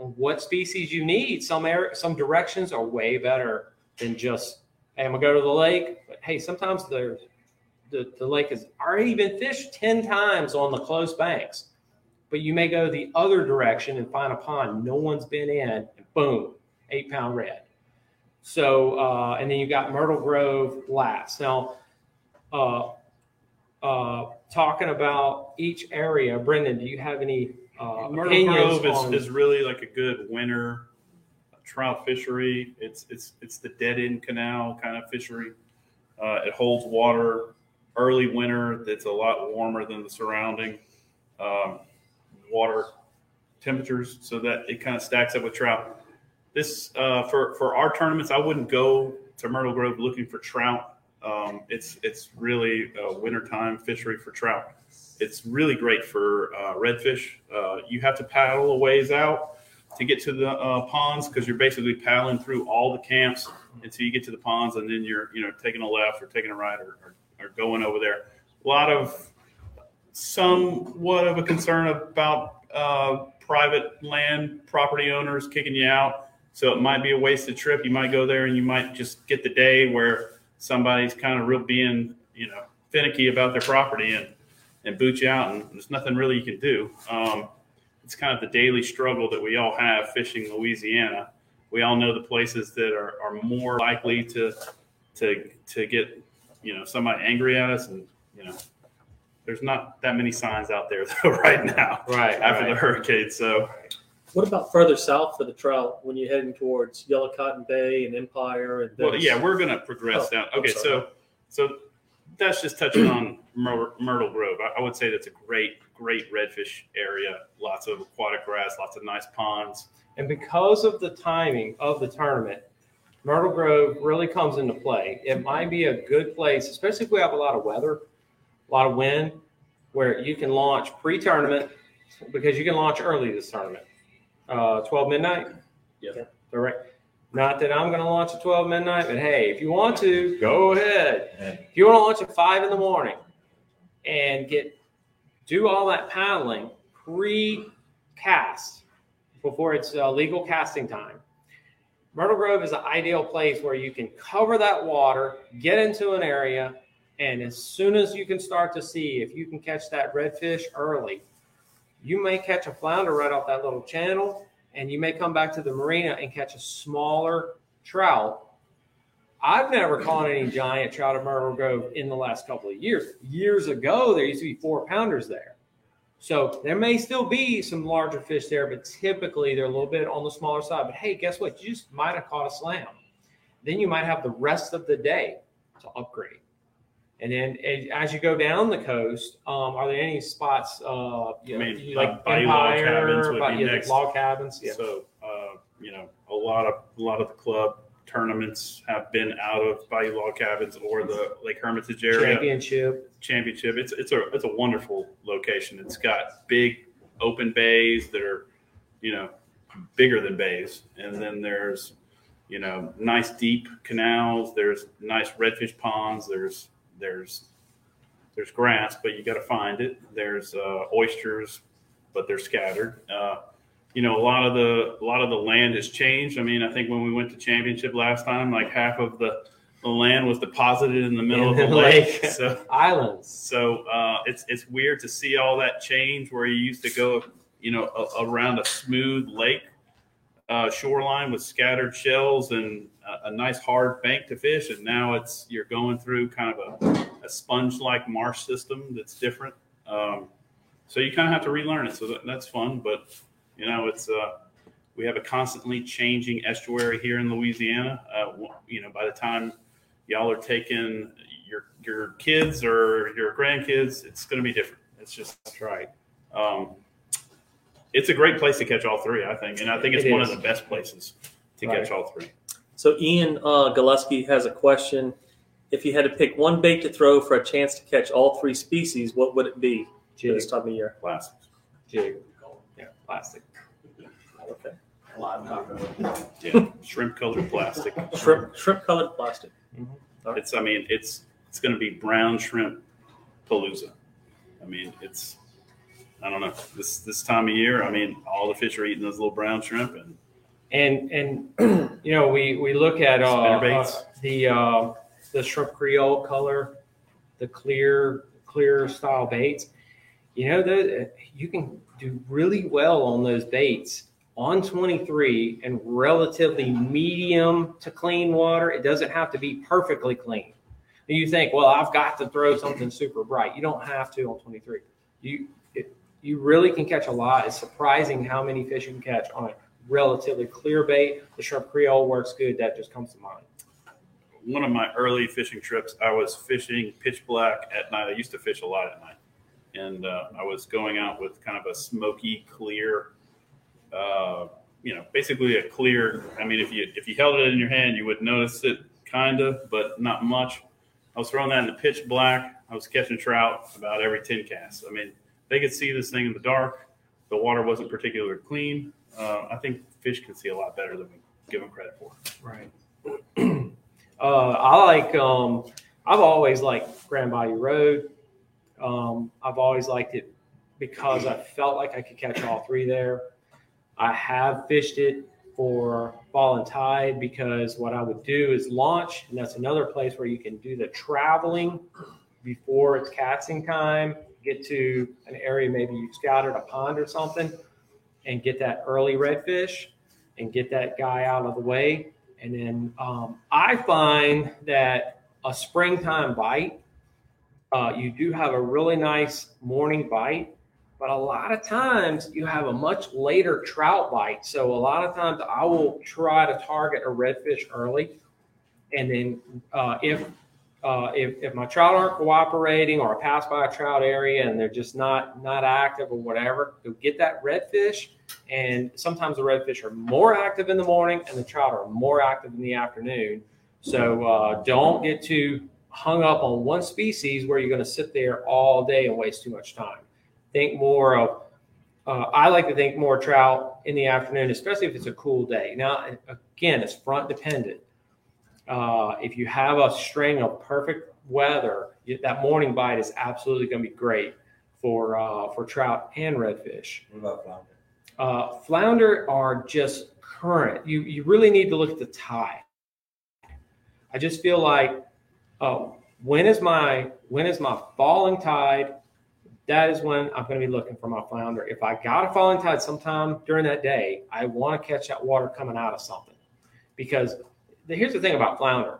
what species you need, some air, some directions are way better than just, hey, I'm gonna go to the lake. But hey, sometimes the, the, the lake has already been fished 10 times on the close banks. But you may go the other direction and find a pond no one's been in, and boom, eight pound red. So, uh, and then you got Myrtle Grove last. Now, uh, uh, talking about each area, Brendan, do you have any uh, Myrtle Grove on... is, is really like a good winter trout fishery. It's it's it's the dead end canal kind of fishery. Uh, it holds water early winter that's a lot warmer than the surrounding um, water temperatures, so that it kind of stacks up with trout this uh, for for our tournaments, I wouldn't go to Myrtle Grove looking for trout. Um, it's it's really a wintertime fishery for trout. It's really great for uh, redfish. Uh, you have to paddle a ways out to get to the uh, ponds because you're basically paddling through all the camps until you get to the ponds, and then you're you know taking a left or taking a right or, or, or going over there. A lot of somewhat of a concern about uh, private land property owners kicking you out so it might be a wasted trip. You might go there and you might just get the day where somebody's kind of real being, you know, finicky about their property and, and boot you out. And there's nothing really you can do. Um, it's kind of the daily struggle that we all have fishing Louisiana. We all know the places that are, are more likely to, to, to get, you know, somebody angry at us and, you know, there's not that many signs out there though right now. Right. After right. the hurricane. So what about further south for the trout when you're heading towards Yellow Cotton Bay and Empire? And well, yeah, we're going to progress oh, down. Okay, so so that's just touching on Myr- Myrtle Grove. I, I, would say that's a great, great redfish area. Lots of aquatic grass, lots of nice ponds. And because of the timing of the tournament, Myrtle Grove really comes into play. It might be a good place, especially if we have a lot of weather, a lot of wind, where you can launch pre-tournament because you can launch early this tournament uh, 12 midnight? Yeah. All right. Not that I'm going to launch at 12 midnight, but hey, if you want to, go ahead. If you want to launch at 5 in the morning and get do all that paddling pre cast before it's uh, legal casting time, Myrtle Grove is an ideal place where you can cover that water, get into an area, and as soon as you can start to see if you can catch that redfish early, you may catch a flounder right off that little channel, and you may come back to the marina and catch a smaller trout. I've never caught any giant trout at Myrtle Grove in the last couple of years. Years ago, there used to be four pounders there. So there may still be some larger fish there, but typically they're a little bit on the smaller side. But hey, guess what? You just might have caught a slam. Then you might have the rest of the day to upgrade. And then as you go down the coast, um, are there any spots, uh, you know, I mean, like like Bayou Log Empire, Cabins would but be yeah, next. log cabins? Yeah. So, uh, you know, a lot of a lot of the club tournaments have been out of Bayou Log Cabins or the Lake Hermitage area Championship. championship. It's it's a it's a wonderful location. It's got big open bays that are, you know, bigger than bays, and then there's, you know, nice deep canals. There's nice redfish ponds. There's there's there's grass, but you got to find it. There's uh, oysters, but they're scattered. Uh, you know, a lot of the a lot of the land has changed. I mean, I think when we went to championship last time, like half of the the land was deposited in the middle In of the the lake. lake. So Islands. so uh, it's it's weird to see all that change where you used to go, you know, a, around a smooth lake uh, shoreline with scattered shells and a, a nice hard bank to fish, and now it's you're going through kind of a, a sponge-like marsh system that's different. Um, so you kind of have to relearn it. So that, that's fun, but you know, it's uh, we have a constantly changing estuary here in Louisiana. Uh, you know, by the time y'all are taking your your kids or your grandkids, it's going to be different. It's just That's right. um, it's a great place to catch all three, I think, and I think it's It one is. of the best places to Right. catch all three. So Ian uh, Gillespie has a question. If you had to pick one bait to throw for a chance to catch all three species, what would it be Jig. this time of year? Plastics. Jig. Yeah, plastic. Okay. Yeah, shrimp colored plastic. Shrimp, shrimp colored plastic. It's, I mean, it's it's going to be brown shrimp palooza. I mean, it's, I don't know, this this time of year. I mean, all the fish are eating those little brown shrimp, and And and you know we we look at uh, uh, the uh, the shrimp creole color, the clear clear style baits. You know that you can do really well on those baits on 23 and relatively medium to clean water. It doesn't have to be perfectly clean. And you think, well, I've got to throw something super bright. You don't have to on 23. You you really can catch a lot. It's surprising how many fish you can catch on a relatively clear bait. The shrimp creole works good. That just comes to mind. one of my early fishing trips, I was fishing pitch black at night. I used to fish a lot at night, and uh, I was going out with kind of a smoky, clear, uh, you know, basically a clear. I mean, if you if you held it in your hand, you would notice it, kind of, but not much. I was throwing that in the pitch black. I was catching trout about every ten casts. I mean, they could see this thing in the dark. The water wasn't particularly clean. Uh, I think fish can see a lot better than we give them credit for. Right. uh, I like. Um, I've always liked Grand Bayou Road. Um, I've always liked it because I felt like I could catch all three there. I have fished it for Fallen Tide because what I would do is launch, and that's another place where you can do the traveling before it's casting time. Get to an area maybe you scouted a pond or something, and get that early redfish, and get that guy out of the way. And then um, I find that a springtime bite, uh, you do have a really nice morning bite, but a lot of times you have a much later trout bite. So a lot of times I will try to target a redfish early, and then uh, if uh, if, if my trout aren't cooperating or I pass by a trout area and they're just not not active or whatever, go get that redfish. And sometimes the redfish are more active in the morning and the trout are more active in the afternoon. So uh, don't get too hung up on one species where you're going to sit there all day and waste too much time. Think more of uh, I like to think more trout in the afternoon, especially if it's a cool day. Now, again, it's front dependent. Uh, if you have a string of perfect weather, that morning bite is absolutely going to be great for uh, for trout and redfish. What about flounder? Uh, flounder are just current. You you really need to look at the tide. I just feel like, oh, when is my when is my falling tide? That is when I'm going to be looking for my flounder. If I got a falling tide sometime during that day, I want to catch that water coming out of something. Because here's the thing about flounder: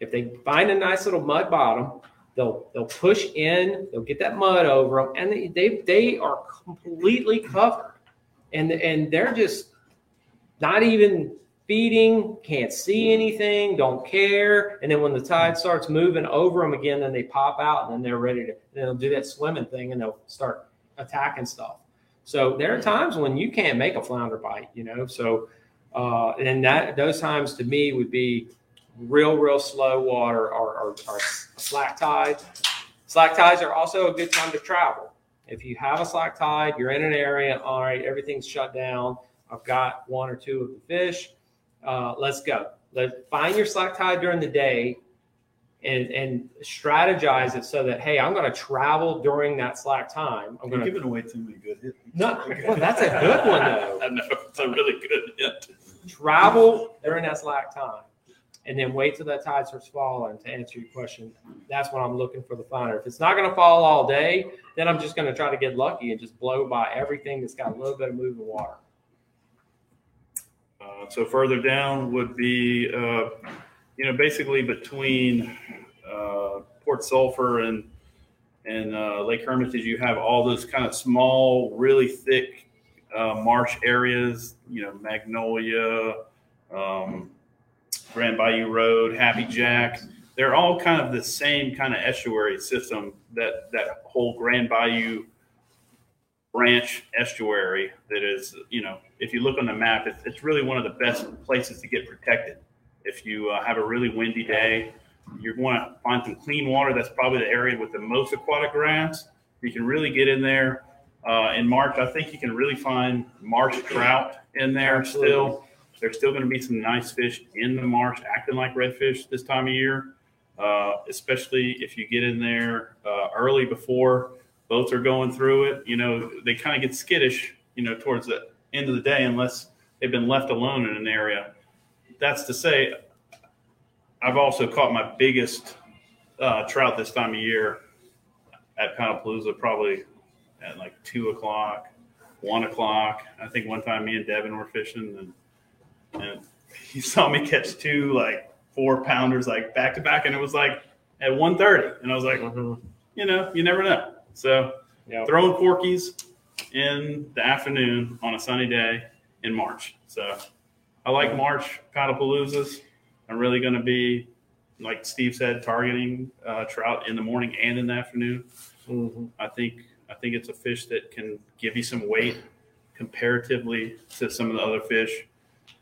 if they find a nice little mud bottom, they'll they'll push in, they'll get that mud over them, and they they, they are completely covered, and and they're just not even feeding, can't see anything, don't care. And then when the tide starts moving over them again, then they pop out and then they're ready to, they'll do that swimming thing and they'll start attacking stuff. So there are times when you can't make a flounder bite, you know. So, uh, and that those times to me would be real, real slow water or, or, or slack tide. Slack tides are also a good time to travel. If you have a slack tide, you're in an area, all right, everything's shut down. I've got one or two of the fish uh, let's go. Let find your slack tide during the day, and and strategize it so that hey, I'm going to travel during that slack time. I'm going to giving away too many good hits. no, well, that's a good one though. I know it's a really good hit. Travel during that slack time, and then wait till that tide starts falling. To answer your question, that's when I'm looking for the finder. If it's not going to fall all day, then I'm just going to try to get lucky and just blow by everything that's got a little bit of moving water. Uh, so further down would be, uh, you know, basically between uh, Port Sulphur and and uh, Lake Hermitage, you have all those kind of small, really thick uh, marsh areas. You know, Magnolia, um, Grand Bayou Road, Happy Jack. They're all kind of the same kind of estuary system that that whole Grand Bayou branch estuary that is, you know, if you look on the map, it's, it's really one of the best places to get protected. If you uh, have a really windy day, you want to find some clean water. That's probably the area with the most aquatic grass. You can really get in there. Uh, in March, I think you can really find marsh trout in there Absolutely. still. There's still going to be some nice fish in the marsh acting like redfish this time of year, uh, especially if you get in there uh, early before boats are going through it. You know, they kind of get skittish, you know, towards the end of the day unless they've been left alone in an area. That's to say, I've also caught my biggest uh, trout this time of year at Panapalooza, probably at like two o'clock, one o'clock. I think one time me and Devin were fishing, and and he saw me catch two like four pounders like back to back, and it was like at one thirty, and I was like, you know, you never know. So Yeah. throwing porkies in the afternoon on a sunny day in March. So I like March paddlepaloozas. I'm really going to be, like Steve said, targeting uh, trout in the morning and in the afternoon. Mhm. I think I think it's a fish that can give you some weight comparatively to some of the other fish.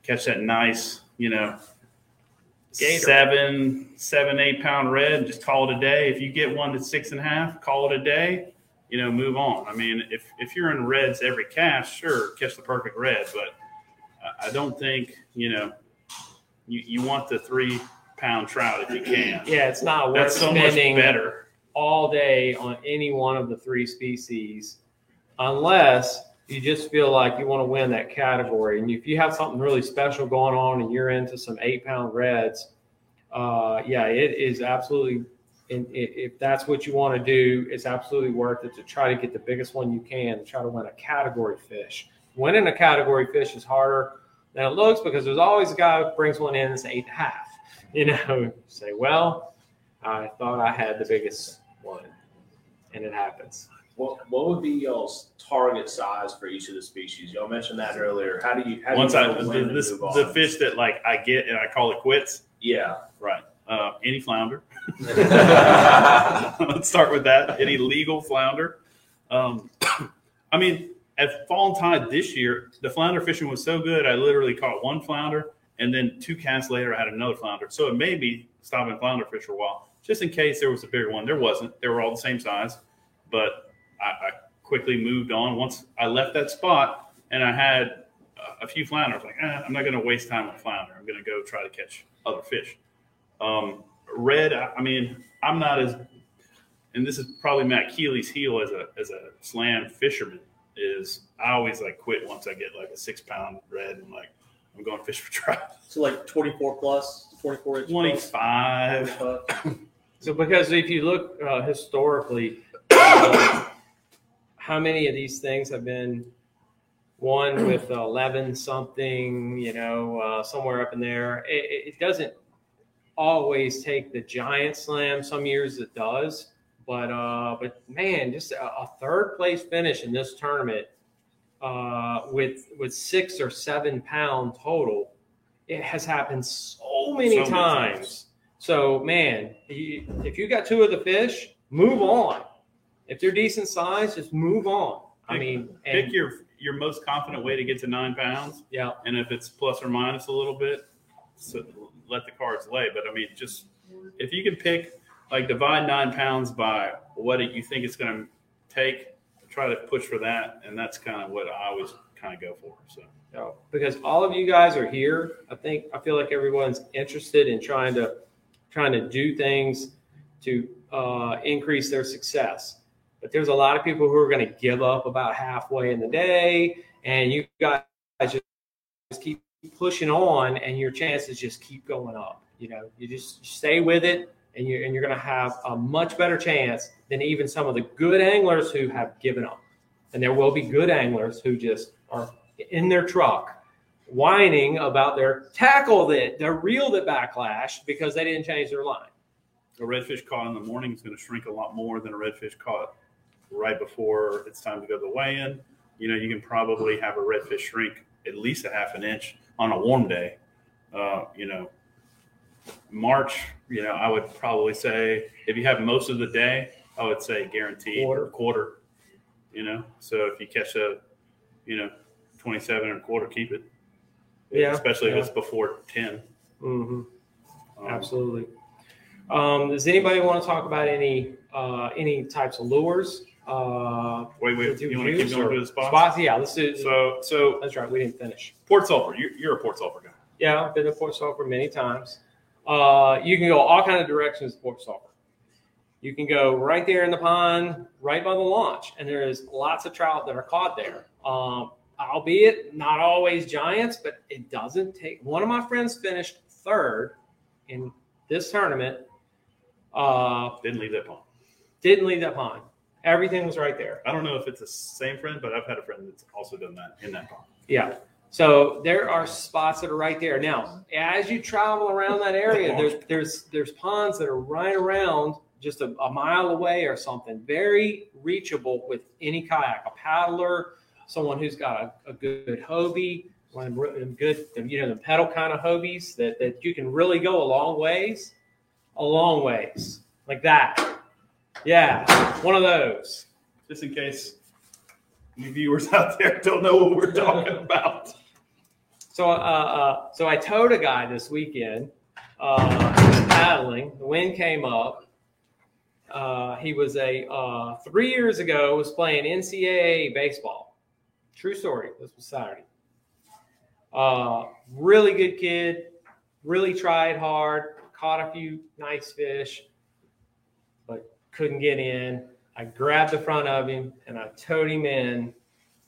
Catch that nice, you know, Gator. seven, seven, eight pound red. Just call it a day. If you get one that's six and a half, call it a day. You know, move on. I mean, if if you're in reds every cast, sure, catch the perfect red. But I- I don't think you know you, you want the three pound trout if you can. Yeah, it's not worth That's so much better. All day on any one of the three species unless you just feel like you want to win that category. And if you have something really special going on and you're into some eight pound reds, uh, yeah, it is absolutely. And if that's what you want to do, it's absolutely worth it to try to get the biggest one you can to try to win a category fish. Winning a category fish is harder than it looks because there's always a guy who brings one in that's eight and a half. You know, say, well, I thought I had the biggest one, and it happens. What what would be y'all's target size for each of the species? Y'all mentioned that earlier. How do you how do Once you I know when to this on? the fish that like I get and I call it quits. Yeah. Right. Uh, any flounder. Let's start with that. Any legal flounder. Um, I mean, at Fallen Tide this year, the flounder fishing was so good. I literally caught one flounder, and then two casts later, I had another flounder. So it made me stop and flounder fish for a while, just in case there was a bigger one. There wasn't. They were all the same size, but I, I quickly moved on. Once I left that spot, and I had a- few flounder, I was like, eh, I'm not going to waste time on flounder. I'm going to go try to catch other fish. Um, red, I I mean, I'm not as, and this is probably Matt Keeley's heel as a as a slam fisherman. Is I always like quit once I get like a six pound red and like I'm going fish for trout. So like 24 plus, 24 inch. plus? 25. 25. So, because if you look uh, historically, uh, how many of these things have been one with 11 something, you know, uh, somewhere up in there? It, it doesn't always take the giant slam. Some years it does, but uh, but man, just a, a third place finish in this tournament uh, with with six or seven pound total, it has happened so many So many times. So man, you, if you got two of the fish, move on. If they're decent size, just move on. I Pick- mean, Pick and, your your most confident way to get to nine pounds, yeah, and if it's plus or minus a little bit, so let the cards lay. But I mean, just if you can pick like divide nine pounds by what it, you think it's going to take, try to push for that, and that's kind of what I always kind of go for. So No, because all of you guys are here. I think I feel like everyone's interested in trying to trying to do things to uh, increase their success. But there's a lot of people who are going to give up about halfway in the day, and you guys just keep pushing on, and your chances just keep going up. You know, you just stay with it, and you're and you're going to have a much better chance than even some of the good anglers who have given up. And there will be good anglers who just are in their truck whining about their tackle that their reel that backlash because they didn't change their line. a redfish caught in the morning is going to shrink a lot more than a redfish caught right before it's time to go to the weigh-in. You know, you can probably have a redfish shrink at least a half an inch on a warm day. Uh, you know, March, you know, I would probably say if you have most of the day, I would say guaranteed Quarter. quarter. You know, so if you catch a, you know, twenty-seven and a quarter, keep it. Yeah, especially yeah. if it's before 10 Mm-hmm. Um, Absolutely. Um, does anybody want to talk about any uh, any types of lures? Uh, Wait, wait. to You want to keep going through the spots? Spots, yeah. Let's do. So, so that's right. We didn't finish. Port Sulphur. You're, you're a Port Sulphur guy. Yeah, I've been to Port Sulphur many times. Uh, you can go all kind of directions to Port Sulphur. You can go right there in the pond, right by the launch, and there's lots of trout that are caught there. Um, albeit not always giants, but it doesn't take. One of my friends finished third in this tournament. Uh, Didn't leave that pond. didn't leave that pond. Everything was right there. I don't know if it's the same friend, but I've had a friend that's also done that in that pond. Yeah. So there are spots that are right there. Now, as you travel around that area, there's there's there's ponds that are right around just a, a mile away or something. Very reachable with any kayak, a paddler, someone who's got a, a good Hobie, one of them good, you know, the pedal kind of Hobies that, that you can really go a long ways, a long ways like that. Yeah, one of those. Just in case any viewers out there don't know what we're talking about. So, uh, uh, so I towed a guy this weekend. Uh, paddling. The wind came up. Uh, he was a uh, three years ago was playing NCAA baseball. True story. This was Saturday. Uh, really good kid. Really tried hard. Caught a few nice fish, but couldn't get in. I grabbed the front of him and I towed him in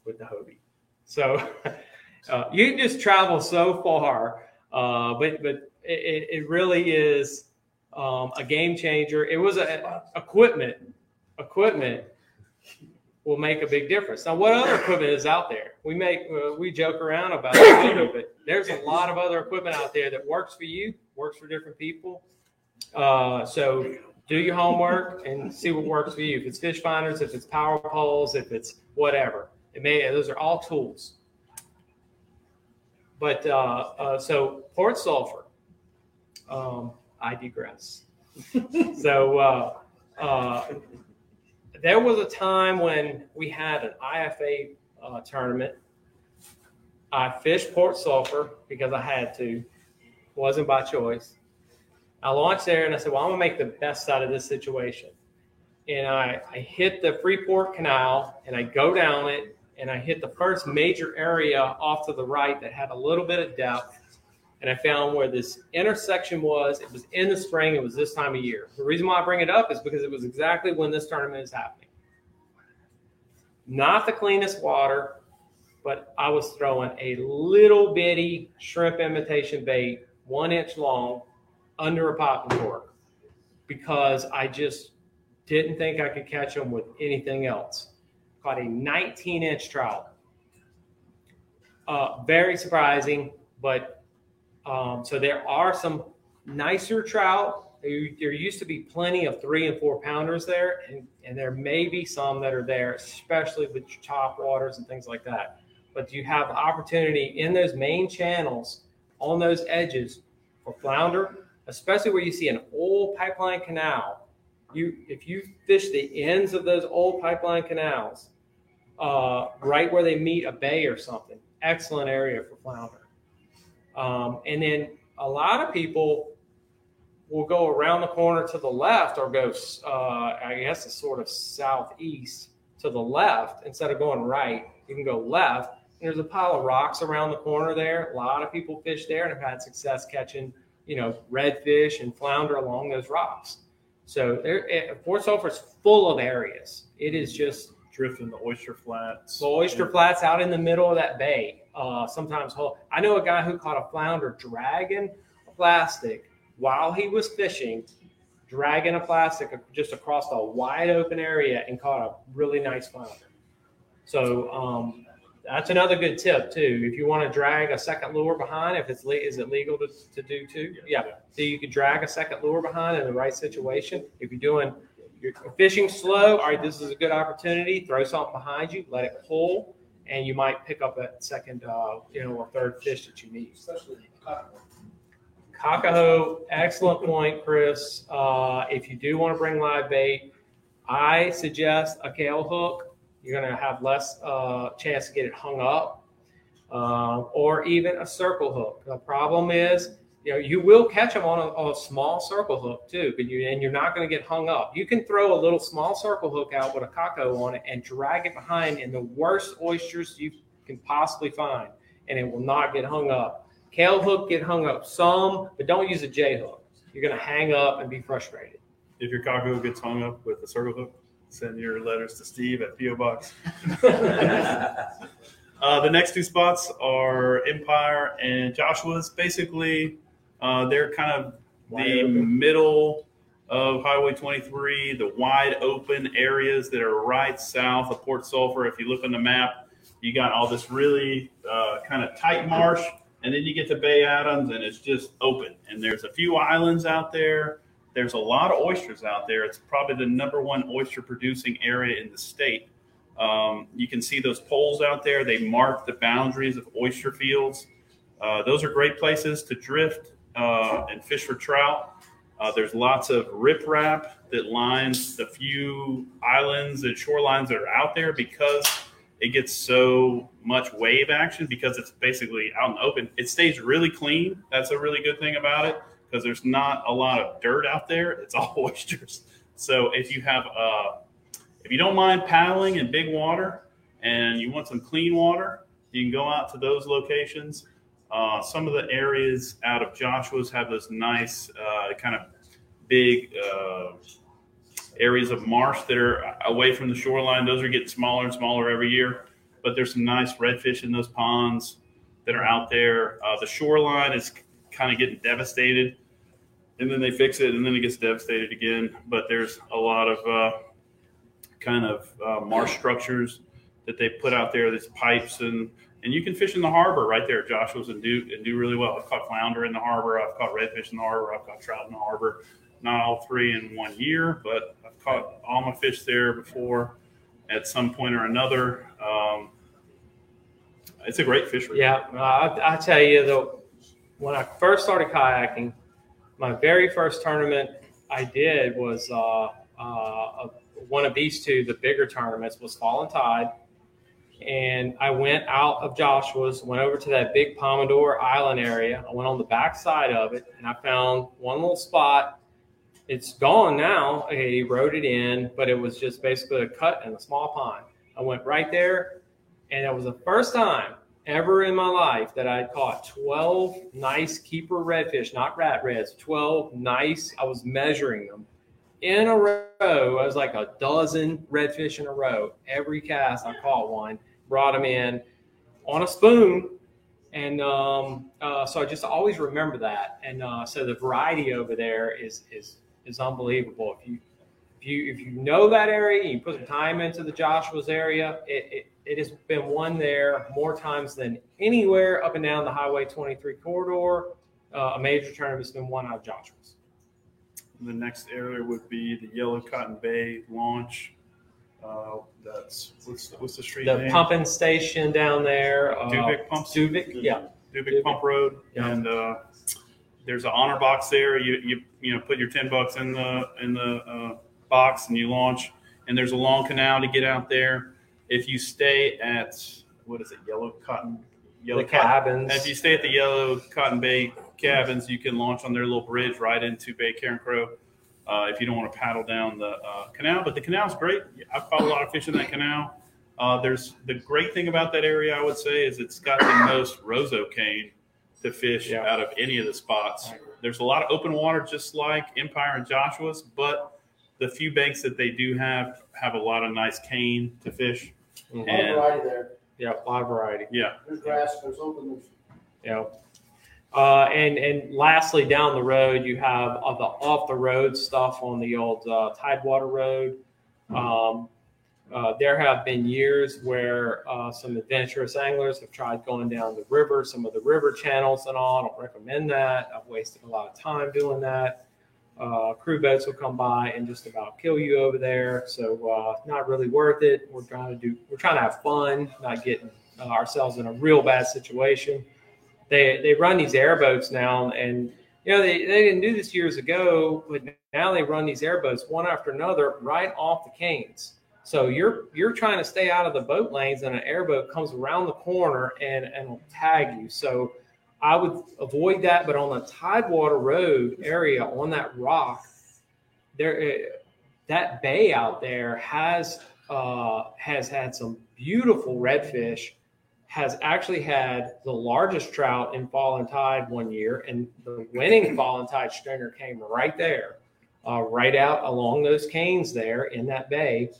with the Hobie. So uh, you can just travel so far, uh, but but it, it really is um, a game changer. It was a equipment. Equipment will make a big difference. Now, what other equipment is out there? We make uh, we joke around about it, but there's a lot of other equipment out there that works for you, works for different people. Uh, so do your homework and see what works for you. If it's fish finders, if it's power poles, if it's whatever, it may those are all tools. But uh, uh, so Port Sulphur, um, I digress. so uh, uh, there was a time when we had an IFA uh, tournament. I fished Port Sulphur because I had to, wasn't by choice. I launched there and I said, well, I'm gonna make the best out of this situation. And I, I hit the Freeport Canal and I go down it and I hit the first major area off to the right that had a little bit of depth. And I found where this intersection was. It was in the spring. It was this time of year. The reason why I bring it up is because it was exactly when this tournament is happening. Not the cleanest water, but I was throwing a little bitty shrimp imitation bait, one inch long, under a popping cork because I just didn't think I could catch them with anything else. Caught a 19 inch trout. Uh, very surprising, but um, so there are some nicer trout. There used to be plenty of three and four pounders there, and, and there may be some that are there, especially with top waters and things like that. But you have opportunity in those main channels on those edges for flounder, especially where you see an old pipeline canal. You, if you fish the ends of those old pipeline canals, uh, right where they meet a bay or something, excellent area for flounder. Um, and then a lot of people will go around the corner to the left or go, uh, I guess, it's sort of southeast to the left instead of going right. You can go left. there's a pile of rocks around the corner there. A lot of people fish there and have had success catching, you know, redfish and flounder along those rocks. So there, eh, Port Sulphur's full of areas. It is just drifting the oyster flats. The oyster flats out in the middle of that bay. Uh, sometimes whole. I know a guy who caught a flounder dragging a plastic while he was fishing, dragging a plastic just across a wide open area and caught a really nice flounder. So um, that's another good tip too. If you want to drag a second lure behind, if it's le- is it legal to, to do too? Yeah. So you could drag a second lure behind in the right situation. If you're doing you're fishing slow, all right, this is a good opportunity. Throw something behind you, let it pull, and you might pick up that second, uh, you know, or third fish that you need. Especially Cocahoe, excellent point, Chris. Uh, if you do want to bring live bait, I suggest a Kahle hook. You're going to have less uh, chance to get it hung up, uh, or even a circle hook. The problem is, you know, you will catch them on a, a small circle hook too, but you and you're not going to get hung up. You can throw a little small circle hook out with a Cocahoe on it and drag it behind in the worst oysters you can possibly find, and it will not get hung up. Kahle hook get hung up some, but don't use a J hook. You're going to hang up and be frustrated. If your Cocahoe gets hung up with a circle hook, send your letters to Steve at PO Box. uh, the next two spots are Empire and Joshua's. Basically, uh, they're kind of wide the open. middle of Highway 23, the wide open areas that are right south of Port Sulphur. If you look on the map, you got all this really uh, kind of tight marsh and then you get to Bay Adams and it's just open. And there's a few islands out there. There's a lot of oysters out there. It's probably the number one oyster producing area in the state. Um, you can see those poles out there. They mark the boundaries of oyster fields. Uh, those are great places to drift uh, and fish for trout. Uh, there's lots of riprap that lines the few islands and shorelines that are out there because it gets so much wave action because it's basically out in the open. It stays really clean. That's a really good thing about it because there's not a lot of dirt out there. It's all oysters. So if you have, uh, if you don't mind paddling in big water and you want some clean water, you can go out to those locations. Uh, some of the areas out of Joshua's have those nice uh, kind of big uh, areas of marsh that are away from the shoreline. Those are getting smaller and smaller every year, but there's some nice redfish in those ponds that are out there. Uh, the shoreline is kind of getting devastated, and then they fix it, and then it gets devastated again. But there's a lot of uh, kind of uh, marsh structures that they put out there. There's pipes and and you can fish in the harbor right there, Joshua's, and do and do really well. I've caught flounder in the harbor. I've caught redfish in the harbor. I've caught trout in the harbor not all three in one year, but I've caught all my fish there before at some point or another. Um, it's a great fishery. Yeah, I, I tell you though, when I first started kayaking, my very first tournament I did was uh, uh, one of these two, the bigger tournaments, was Fallen Tide. And I went out of Joshua's, went over to that big Pomodoro Island area. I went on the back side of it, and I found one little spot it's gone now. He wrote it in, but it was just basically a cut in a small pond. I went right there, and it was the first time ever in my life that I caught 12 nice keeper redfish, not rat reds, 12 nice. I was measuring them in a row. I was like a dozen redfish in a row. Every cast I caught one, brought them in. on a spoon. And um, uh, so I just always remember that. And uh, so the variety over there is is is unbelievable. If you if you if you know that area, you put some time into the Joshua's area. It, it it has been won there more times than anywhere up and down the Highway 23 corridor. Uh, a major tournament's been won out of Joshua's. The next area would be the Yellow Cotton Bay launch. Uh, that's what's the, what's the street The name? pumping station down there. Uh, Dubik Pumps? Dubik, yeah. Dubik Pump Road, Yeah. and uh, there's an honor box there. You you you know put your ten bucks in the in the uh, box and you launch. And there's a long canal to get out there. If you stay at what is it, Yellow Cotton? Yellow The Cotton. cabins. If you stay at the Yellow Cotton Bay cabins, you can launch on their little bridge right into Bay Karen Crow. Uh, if you don't want to paddle down the uh, canal, but the canal's great. I've caught a lot of fish in that canal. Uh, there's the great thing about that area, I would say, is it's got the most roseau cane to fish Yeah. out of any of the spots. There's a lot of open water, just like Empire and Joshua's, but the few banks that they do have have a lot of nice cane to fish. Mhm. lot of And variety there. Yeah, a lot of variety. yeah, There's grass, there's open, there's Yeah. Uh, and and lastly, down the road, you have uh, the off the road stuff on the old uh, Tidewater Road. Um, uh, there have been years where uh, some adventurous anglers have tried going down the river, some of the river channels and all. I don't recommend that. I've wasted a lot of time doing that. Uh, crew boats will come by and just about kill you over there. So uh, not really worth it. We're trying to do. We're trying to have fun, not getting uh, ourselves in a real bad situation they they run these airboats now, and you know they, they didn't do this years ago, but now they run these airboats one after another right off the canes. So you're you're trying to stay out of the boat lanes, and an airboat comes around the corner and and will tag you. So I would avoid that. But on the Tidewater Road area, on that rock, there eh, that bay out there has uh, has had some beautiful redfish has actually had the largest trout in Fallen Tide one year, and the winning Fallen Tide stringer came right there, uh, right out along those canes there in that bay.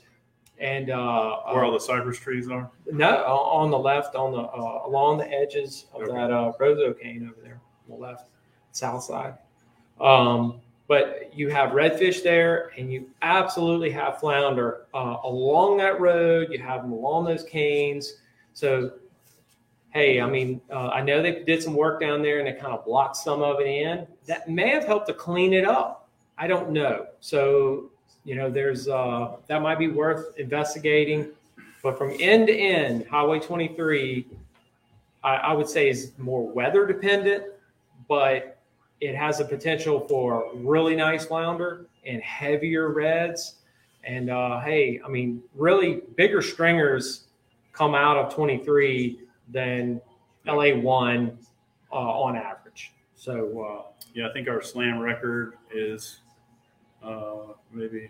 And uh, where all the cypress trees are. no, on the left, on the uh, along the edges of Okay. that uh, roseau cane over there, on the left, south side. Um, but you have redfish there, and you absolutely have flounder uh, along that road. You have them along those canes. So, hey, I mean, uh, I know they did some work down there, and they kind of blocked some of it in. That may have helped to clean it up. I don't know. So, you know, there's uh, that might be worth investigating. But from end to end, Highway 23, I, I would say is more weather dependent, but it has a potential for really nice flounder and heavier reds. And uh, hey, I mean, really bigger stringers come out of 23 than LA1 uh, on average. So, uh, Yeah, I think our slam record is uh, maybe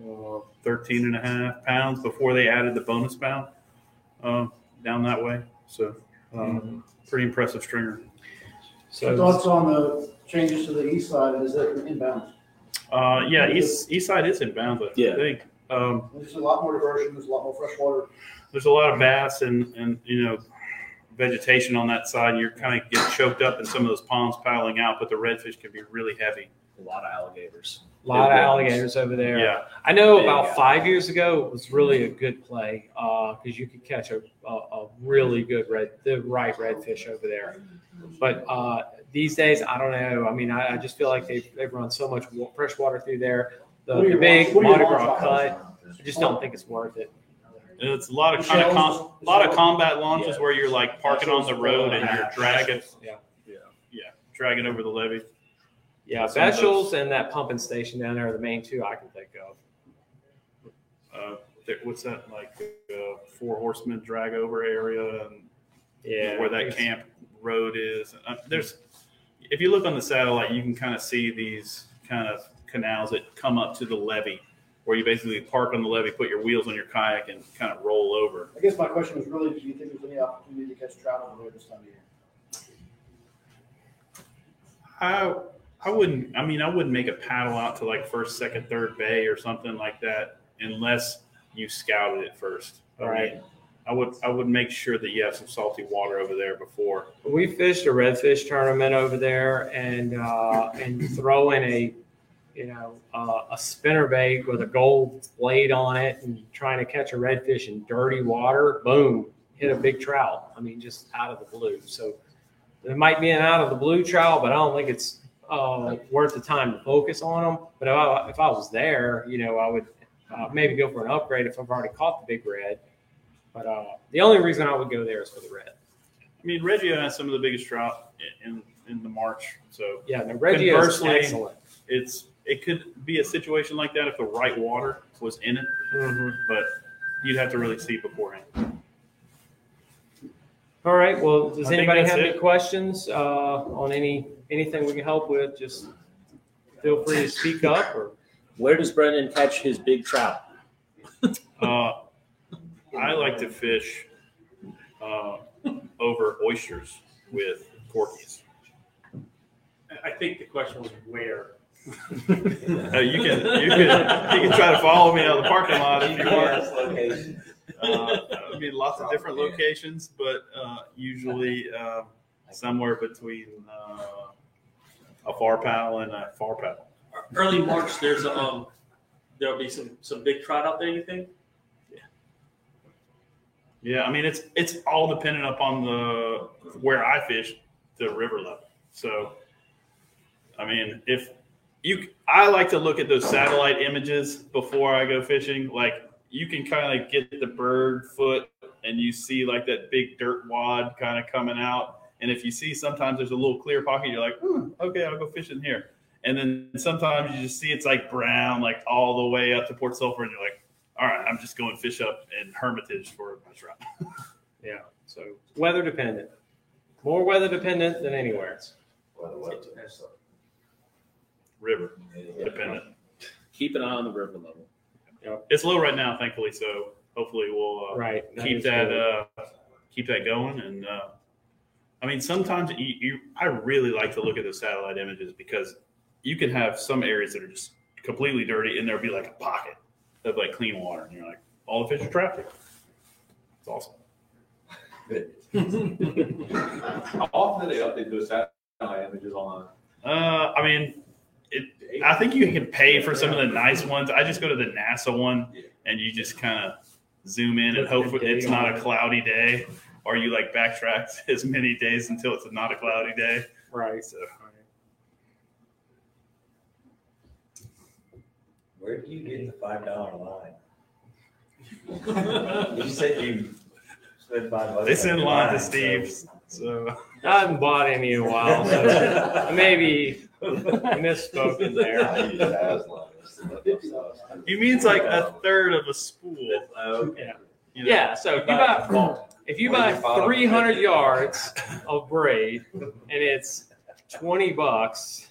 uh, 13 and a half pounds before they added the bonus pound uh, down that way. So, um, pretty impressive stringer. so thoughts on the changes to the east side, is it inbound? Uh, yeah, east, east side is inbound, I Yeah. think. Um, There's a lot more diversion, there's a lot more fresh water. there's a lot of bass and, and you know, vegetation on that side. You're kind of getting choked up in some of those ponds piling out, but the redfish can be really heavy. A lot of alligators. a lot of alligators over there. Yeah. I know Big about guy. five years ago it was really a good play because you could catch a, a, a really good red, the right redfish over there. But uh, these days, I don't know. I mean, I, I just feel like they've, they've run so much wa- fresh water through there. The, What the big launch- what are your Mardi Gras cut, I just don't think it's worth it. And It's a lot of kind of com- a lot of combat launches where you're like parking on the road and you're dragging, Yeah. yeah, yeah, dragging over the levee. Yeah, Some of those- Bechel's and that pumping station down there are the main two I can think of. Uh, what's that like? Uh, four horsemen drag over area and Yeah, where that camp road is. Uh, there's, if you look on the satellite, you can kind of see these kind of canals that come up to the levee, where you basically park on the levee, put your wheels on your kayak, and kind of roll over. I guess my question was really, do you think there's any opportunity to catch trout over there this time of year? I I wouldn't. I mean, I wouldn't make a paddle out to like first, second, third bay or something like that, unless you scouted it first. I Right. mean, I would I would make sure that you have some salty water over there before. We fished a redfish tournament over there, and uh, and you throw in a, you know, uh, a spinner bait with a gold blade on it, and trying to catch a redfish in dirty water. Boom, hit a big trout. I mean, just out of the blue. So there might be an out of the blue trout, but I don't think it's uh, worth the time to focus on them. But if I, if I was there, you know, I would uh, maybe go for an upgrade if I've already caught the big red. But uh, the only reason I would go there is for the red. I mean, Reggio has some of the biggest trout in in the March, so Yeah, no, Reggie is excellent. it's it could be a situation like that if the right water was in it, but you'd have to really see beforehand. All right. Well, does I anybody that's have any questions uh, on any anything we can help with? Just feel free to speak up. Or Where does Brendan catch his big trout? Uh, I like to fish uh, over oysters with corkies. I think the question was where. Uh, you can you can you can try to follow me out of the parking lot if you want. Uh, I mean, lots of different locations, but uh, usually uh, somewhere between uh, a far pal and a far pal. Early March, there's a, um, there'll be some some big trout out there. You think? Yeah. Yeah, I mean it's it's all dependent upon the where I fish, the river level. So, I mean, if you, I like to look at those satellite images before I go fishing. Like you can kind of get the bird foot, and you see like that big dirt wad kind of coming out. And if you see sometimes there's a little clear pocket, you're like, hmm, okay, I'll go fishing here. And then sometimes you just see it's like brown, like all the way up to Port Sulphur, and you're like, all right, I'm just going fish up in Hermitage for my trout. yeah, so weather dependent. More weather dependent than anywhere. River dependent. Keep an eye on the river level. It's low right now, thankfully. So hopefully we'll uh, Right. keep is that good. uh, keep that going. And uh, I mean, sometimes you, you I really like to look at the satellite images because you can have some areas that are just completely dirty, and there'll be like a pocket of like clean water, and you're like, all the fish are trapped. here. It's awesome. How often do they update those satellite images on? Uh, I mean, it. I think you can pay for some of the nice ones. I just go to the NASA one, and you just kind of zoom in and hope it's not a cloudy day, or you like backtrack as many days until it's not a cloudy day. right. So Where do you get the five dollar line? You said you spent five bucks. they send on line to line, so- So I haven't bought any in a while, so maybe misspoke in there. I use Aslan. It's the left side. he means like a third of a spool. Okay. You know? Yeah. So if you buy if you buy 300 yards of braid and it's 20 bucks,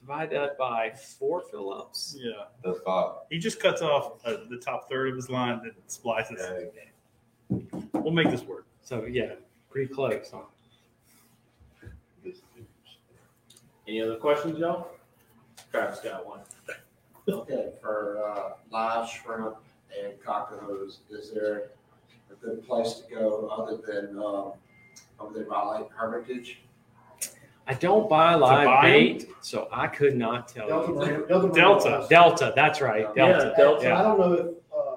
divide that by four Phillips. Yeah. That's five. He just cuts off uh, the top third of his line and splices. We'll make this work. So yeah, pretty close. Huh? Any other questions, y'all? Travis got one. Okay, for uh, live shrimp and cocahoes, is there a good place to go other than, um, over there by Lake Hermitage? I don't buy live buy 'em? bait, so I could not tell Delta you. Marine- Delta. Marine Delta. House. Delta, that's right. Delta. Yeah, Delta. So I don't know if, uh,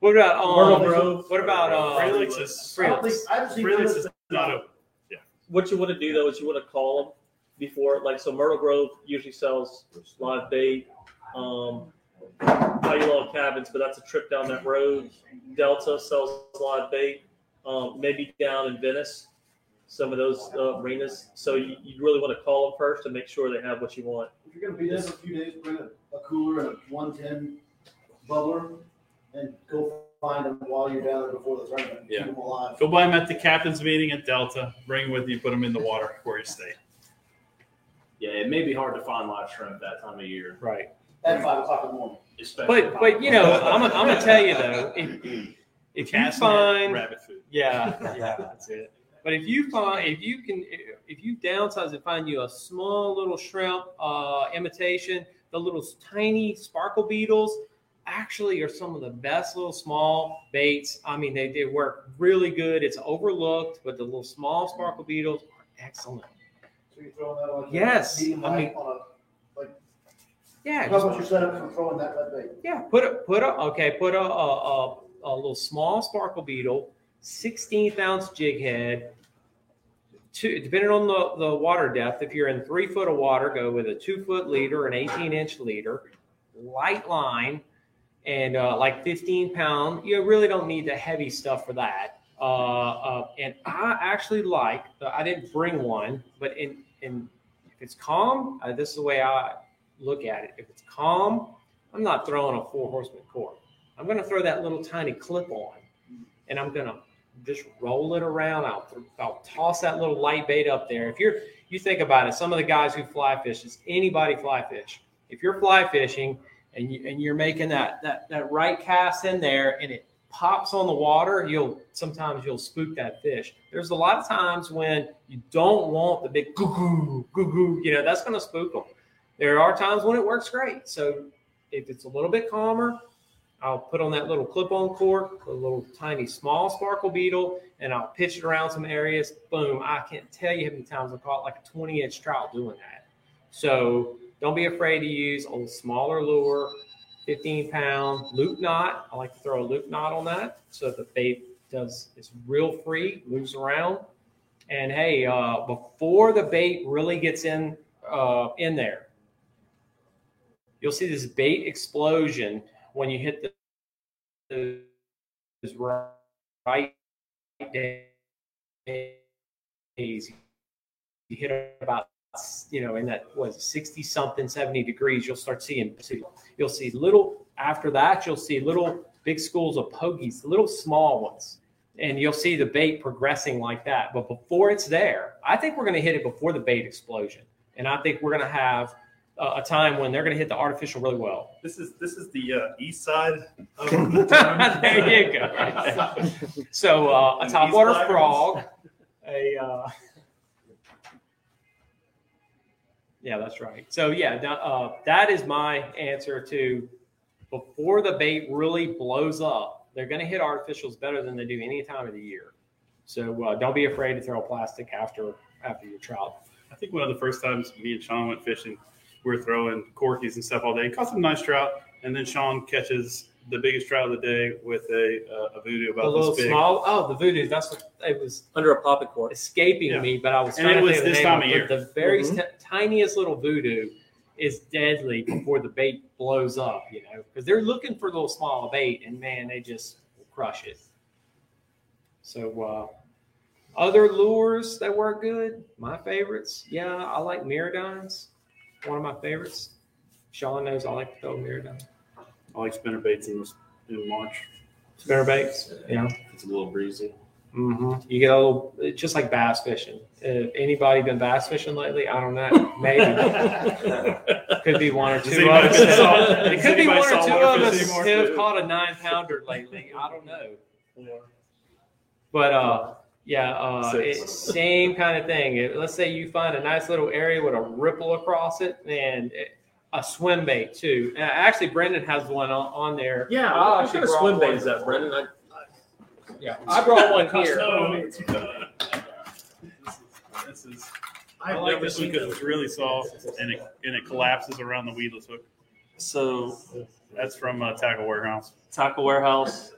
What about um, Myrtle Grove. What about um, Fralix is I don't Fralix? think, I haven't seen. Fralix Fralix is not open. What you want to do though is you want to call them before, like so. Myrtle Grove usually sells live bait. Um, Value Log Cabins, but that's a trip down that road. Delta sells live bait. Um, maybe down in Venice, some of those uh, arenas. So you, you really want to call them first to make sure they have what you want. If you're gonna be there for a few days, bring a, a cooler and a one-ten bubbler and go find them while you're down there before the tournament. Yeah. Keep them alive. Go buy them at the captain's meeting at Delta. Bring them with you. Put them in the water where you stay. Yeah, it may be hard to find live shrimp that time of year, Right. At five o'clock in the morning. especially. But but you know, I'm I'm gonna tell you though, if, if you find rabbit food. yeah yeah that's it. But if you find if you can if you downsize and find you a small little shrimp uh, imitation, the little tiny sparkle beetles, actually are some of the best little small baits. I mean, they, they work really good. It's overlooked, but the little small sparkle beetles are excellent. So you're throwing that. Yes, Medium I mean- on a, like, Yeah, how about your setup for throwing that lead bait? Yeah, put a put a okay, put a a, a, a little small sparkle beetle, sixteenth ounce jig head. Two, depending on the, the water depth, if you're in three foot of water, go with a two foot leader, an 18 inch leader, light line, and uh, like 15 pound. You really don't need the heavy stuff for that. Uh, uh, and I actually like, I didn't bring one, but in, in if it's calm, uh, this is the way I look at it. If it's calm, I'm not throwing a four horseman cord. I'm going to throw that little tiny clip on and I'm going to just roll it around. I'll, I'll toss that little light bait up there. If you're, you think about it, some of the guys who fly fish, is anybody fly fish. If you're fly fishing and, you, and you're making that, that, that right cast in there and it pops on the water, you'll sometimes you'll spook that fish. There's a lot of times when you don't want the big goo goo goo goo, you know, that's going to spook them. There are times when it works great. So if it's a little bit calmer, I'll put on that little clip-on cork, a little tiny small sparkle beetle, and I'll pitch it around some areas. Boom! I can't tell you how many times I caught like a 20-inch trout doing that. So don't be afraid to use a smaller lure, 15 pound loop knot. I like to throw a loop knot on that so the bait does it's real free, moves around. And hey, uh, before the bait really gets in uh, in there, you'll see this bait explosion when you hit the right days. You hit about you know in that was 60 something 70 degrees you'll start seeing you'll see little after that you'll see little big schools of pogies little small ones and you'll see the bait progressing like that but before it's there i think we're going to hit it before the bait explosion and i think we're going to have a time when they're going to hit the artificial really well This is this is the uh, east side. Of there you go. Right there. So uh, a topwater frog, a uh, yeah, that's right. So yeah, that, uh, that is my answer to before the bait really blows up. They're going to hit artificials better than they do any time of the year. So uh, don't be afraid to throw plastic after after your trout. I think one of the first times me and Sean went fishing, we were throwing corkies and stuff all day. Caught some nice trout, and then Sean catches the biggest trout of the day with a uh, a voodoo The about little this big. small, oh, the voodoo. That's what it was under a popping cork. escaping Yeah. me, but I was And trying it to was think of the this time of of year. The very Mhm. t- tiniest little voodoo is deadly before the bait blows up, you know, because they're looking for little small bait, and man, they just crush it. So, uh, other lures that work good, my favorites, yeah, I like MirrOdines, one of my favorites. Sean knows I like to throw MirrOdine. I like spinner baits in, in March. Spinner baits, yeah. It's a little breezy. Mm-hmm. You get a little, it's just like bass fishing. Uh, anybody been bass fishing lately? I don't know. Maybe could be one or two of us. saw- It could be one or two of us fishing who have caught a nine pounder lately. I don't know. But uh, yeah, uh, Six. it's same kind of thing. It- let's say you find a nice little area with a ripple across it, and it, a swim bait too. Uh, actually, Brendan has one on, on there. Yeah, I what kind of swim bait is that, Brendan? I, Yeah, I brought one here. This is. I I like this one because it's really soft and it and it collapses around the weedless hook. So That's from uh, Tackle Warehouse. Tackle Warehouse.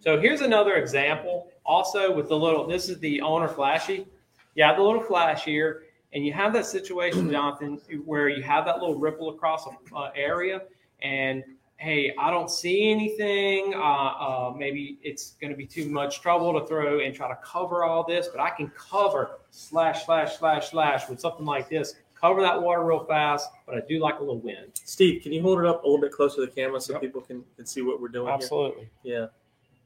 So here's another example. Also with the little, this is the owner flashy. You have the little flash here, and you have that situation, Jonathan, where you have that little ripple across an uh, area, and hey, I don't see anything. Uh, uh, maybe it's going to be too much trouble to throw and try to cover all this, but I can cover slash slash slash slash with something like this. Cover that water real fast, but I do like a little wind. Steve, can you hold it up a little bit closer to the camera so Yep. people can, can see what we're doing Absolutely. here?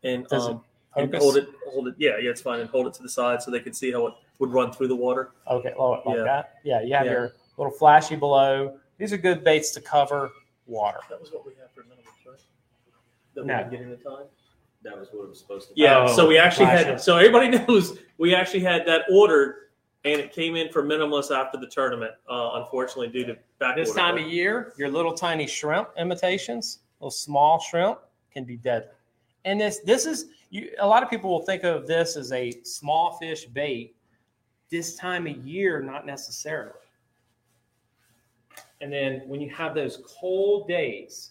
Yeah. And Does it um and hold it hold it yeah, yeah, it's fine. And hold it to the side so they can see how it would run through the water. Okay, like Yeah. that. Yeah, you have Yeah. your little flashy below. These are good baits to cover water. That was what we had for minimum, right? That No. we getting the time. That was what it was supposed to be. Yeah, Oh, so we actually had so everybody knows we actually had that ordered and it came in for minimalist after the tournament, uh, unfortunately due to back This order. time of year, your little tiny shrimp imitations little small shrimp can be deadly. And this this is you, a lot of people will think of this as a small fish bait. This time of year, not necessarily. And then when you have those cold days,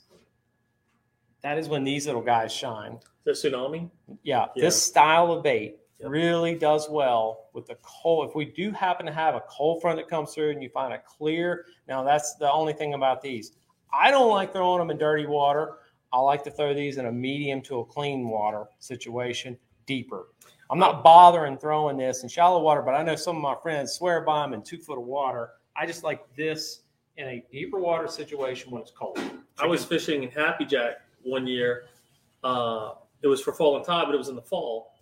that is when these little guys shine. The tsunami. Yeah, Yeah. this style of bait Yep. really does well with the cold. If we do happen to have a cold front that comes through and you find a clear, now that's the only thing about these. I don't like throwing them in dirty water. I like to throw these in a medium to a clean water situation, deeper. I'm not bothering throwing this in shallow water, but I know some of my friends swear by them in two foot of water. I just like this in a deeper water situation when it's cold. I was fishing in Happy Jack one year. Uh, it was for Fallen Tide, but it was in the fall,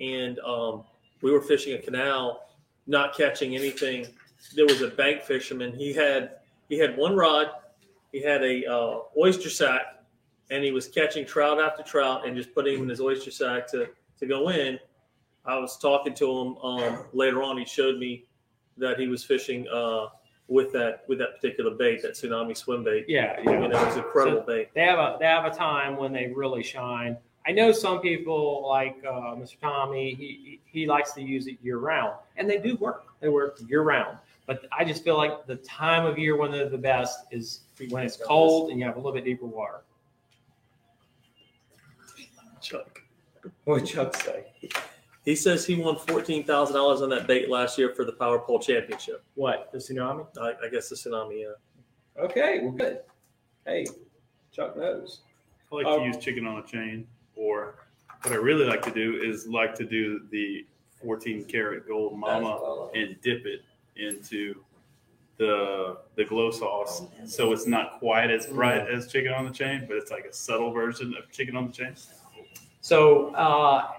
and um, we were fishing a canal, not catching anything. There was a bank fisherman. He had he had one rod, he had a uh, oyster sack, and he was catching trout after trout and just putting them in his oyster sack to to go in. I was talking to him um, later on. He showed me that he was fishing uh, with that with that particular bait, that tsunami swim bait. Yeah, You know, it was incredible bait. they have a they have a time when they really shine. I know some people like uh, Mr. Tommy. He he likes to use it year round, and they do work. They work year round. But I just feel like the time of year when they're the best is when it's cold and you have a little bit deeper water. What Chuck say? He says he won fourteen thousand dollars on that bait last year for the Power Pole Championship. What the tsunami? I, I guess the tsunami. Yeah. Okay, well good. Hey, Chuck knows. I like Um, to use chicken on a chain, or what I really like to do is like to do the 14 karat gold mama and dip it into the the glow sauce, so it's not quite as bright as chicken on the chain, but it's like a subtle version of chicken on the chain. So, uh,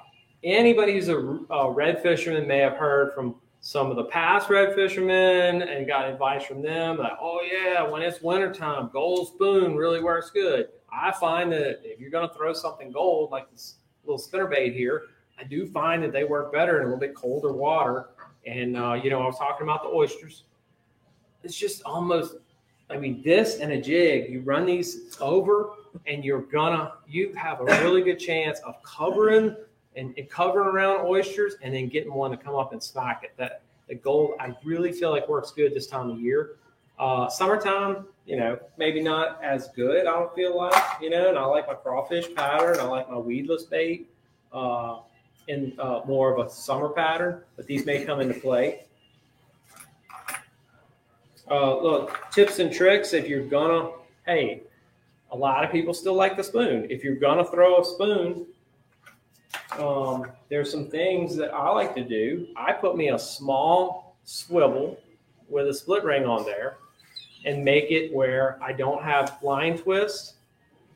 anybody who's a, a red fisherman may have heard from some of the past red fishermen and got advice from them like, oh, yeah, when it's wintertime, gold spoon really works good. I find that if you're going to throw something gold, like this little spinner bait here, I do find that they work better in a little bit colder water. And, uh, you know, I was talking about the oysters. It's just almost, I mean, this and a jig, you run these over and you're gonna you have a really good chance of covering and, and covering around oysters and then getting one to come up and smack it. That the gold I really feel like works good this time of year. Uh, summertime, you know, maybe not as good. I don't feel like you know, and I like my crawfish pattern. I like my weedless bait uh, in uh, more of a summer pattern, but these may come into play. Uh, look, tips and tricks if you're gonna, hey, a lot of people still like the spoon. If you're gonna throw a spoon, um, there's some things that I like to do. I put me a small swivel with a split ring on there and make it where I don't have line twist.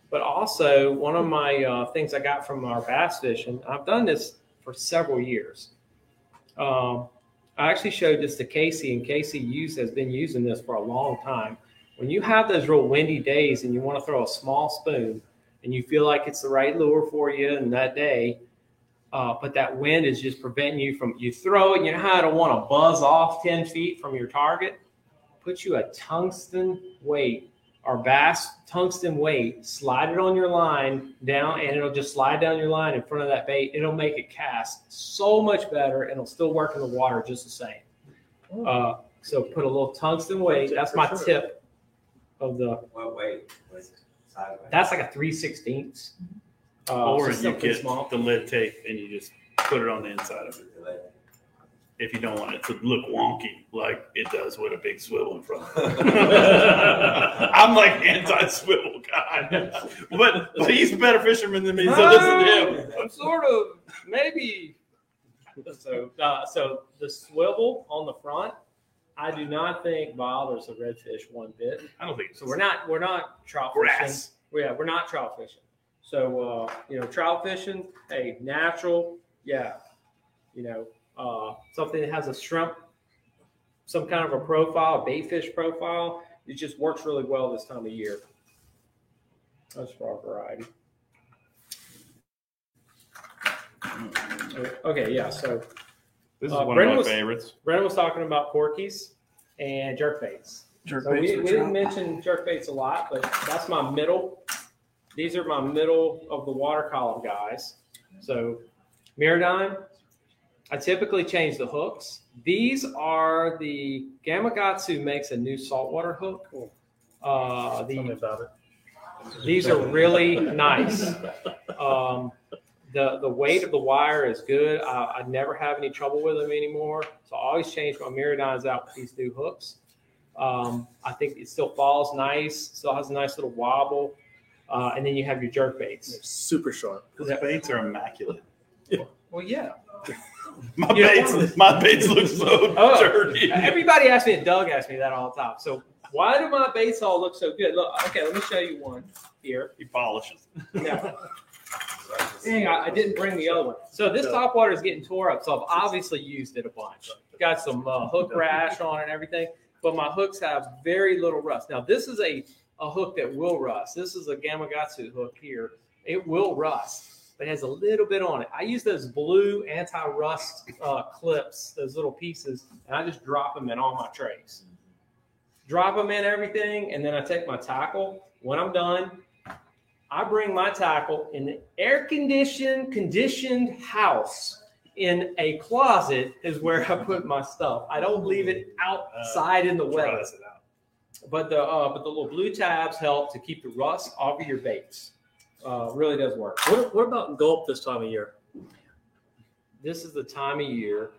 But also, one of my uh, things I got from our bass fishing, I've done this for several years. Um, I actually showed this to Casey, and Casey used, has been using this for a long time when you have those real windy days and you want to throw a small spoon and you feel like it's the right lure for you in that day, uh, but that wind is just preventing you from you throw it. You know how to want to buzz off ten feet from your target. Put you a tungsten weight or bass tungsten weight. Slide it on your line down, and it'll just slide down your line in front of that bait. It'll make it cast so much better, and it'll still work in the water just the same. Uh, so put a little tungsten weight. That's my tip of the. What weight? Was sideways? That's like a three sixteenths. Uh, or so you get small. the lid tape and you just put it on the inside of it. If you don't want it to look wonky like it does with a big swivel in front of it. I'm like anti-swivel guy, but, but he's a better fisherman than me, so listen to him. I'm sort of maybe. So, uh, so the swivel on the front, I do not think bothers the redfish one bit. I don't think So we're not we're not trout fishing. grass. Yeah, we're not trout fishing. So uh, you know, trout fishing, hey, natural, yeah. You know, uh, something that has a shrimp, some kind of a profile, a bait fish profile. It just works really well this time of year. That's for our variety. Okay, yeah. So This is Uh, one Brendan of my was- favorites. Brendan was talking about corkies and jerk baits. Jerk So we, baits we for didn't mention jerk baits a lot, but that's my middle these are my middle of the water column guys. So MirrOdine, I typically change the hooks. These are the Gamakatsu makes a new saltwater hook. Uh, Tell me the, about it. these are really nice. Um, the the weight of the wire is good. I, I never have any trouble with them anymore. So I always change my MirrOdines out with these new hooks. Um, I think it still falls nice. Still has a nice little wobble. Uh, and then you have your jerk baits. They're super sharp. Those baits are immaculate. Yeah. Well, yeah. My You know- baits, my baits look so Oh, dirty. Everybody asks me, and Doug asks me that all the time. So why do my baits all look so good? Look, okay, let me show you one here. He polishes. Now, dang, I, I didn't bring the other one. So this top water is getting tore up. So I've obviously used it a bunch. Got some uh, hook rash on it and everything, but my hooks have very little rust. Now this is a, a hook that will rust. This is a Gamakatsu hook here. It will rust, but it has a little bit on it. I use those blue anti-rust uh, clips, those little pieces, and I just drop them in all my trays. Drop them in everything, and then I take my tackle. When I'm done, I bring my tackle in the air conditioned, conditioned house in a closet is where I put my stuff. I don't leave it outside in the weather. Dries it out. But the uh, but the little blue tabs help to keep the rust off of your baits. Uh, really does work. What, what about gulp this time of year? This is the time of year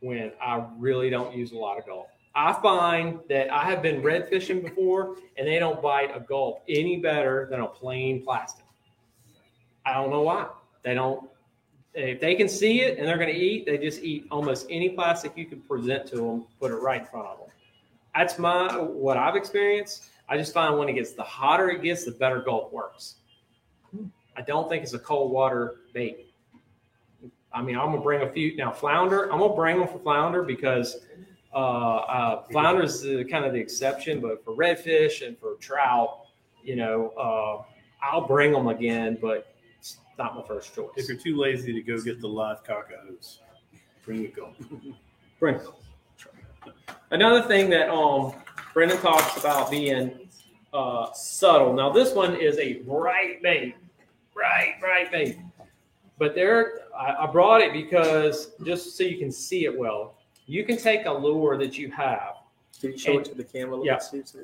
when I really don't use a lot of gulp. I find that I have been red fishing before, and they don't bite a gulp any better than a plain plastic. I don't know why. They don't. If they can see it and they're going to eat, they just eat almost any plastic you can present to them, put it right in front of them. That's my what I've experienced. I just find when it gets the hotter it gets, the better gulp works. I don't think it's a cold water bait. I mean, I'm gonna bring a few now. Flounder, I'm gonna bring them for flounder because uh, uh, flounder is kind of the exception, but for redfish and for trout, you know, uh, I'll bring them again, but it's not my first choice. If you're too lazy to go get the live cocahoes, bring the gulp. Bring. Another thing that um Brendan talks about being uh, subtle. Now this one is a bright bait, bright bright bait. But there, I, I brought it because just so you can see it well. You can take a lure that you have. Can you show And- it to the camera? yeah.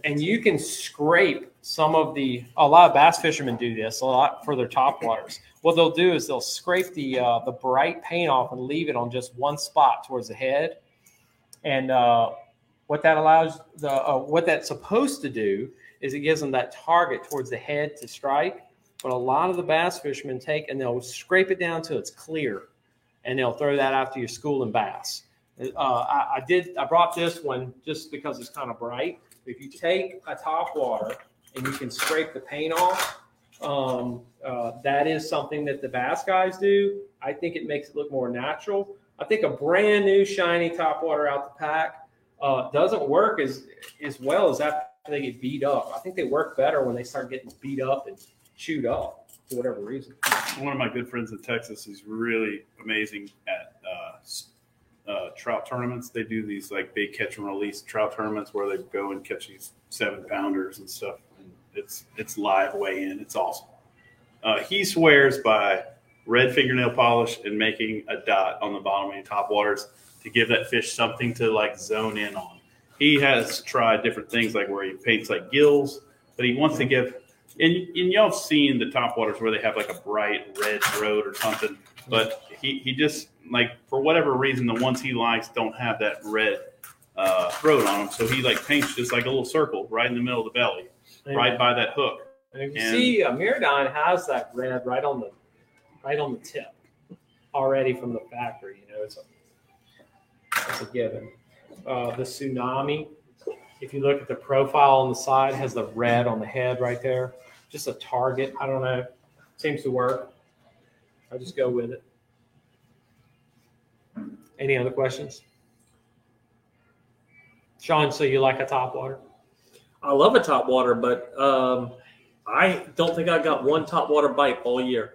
and you can scrape some of the a lot of bass fishermen do this a lot for their top waters. What they'll do is they'll scrape the uh, the bright paint off and leave it on just one spot towards the head. And uh, what that allows the uh, what that's supposed to do is it gives them that target towards the head to strike. But a lot of the bass fishermen take and they'll scrape it down till it's clear. And they'll throw that out to your school and bass uh, I, I did i brought this one just because it's kind of bright if you take a top water and you can scrape the paint off, um, uh, that is something that the bass guys do. I think it makes it look more natural. I think a brand new shiny top water out the pack uh, doesn't work as as well as after they get beat up. I think they work better when they start getting beat up and chewed up for whatever reason. One of my good friends in Texas is really amazing at uh, uh, trout tournaments. They do these like big catch and release trout tournaments where they go and catch these seven pounders and stuff. And it's it's live weigh in. It's awesome. Uh, he swears by red fingernail polish and making a dot on the bottom of your top waters to give that fish something to like zone in on. He has tried different things like where he paints like gills, but he wants to give and, and y'all have seen the top waters where they have like a bright red throat or something, but he, he just like for whatever reason the ones he likes don't have that red uh, throat on them, so he like paints just like a little circle right in the middle of the belly, right by that hook. And you And- see uh, MirrOdine has that red right on the right on the tip already from the factory. You know, it's a it's a given. Uh, the tsunami, if you look at the profile on the side, has the red on the head right there. Just a target. I don't know. Seems to work. I just go with it. Any other questions? Sean, so you like a top water? I love a top water, but um, I don't think I got one top water bite all year.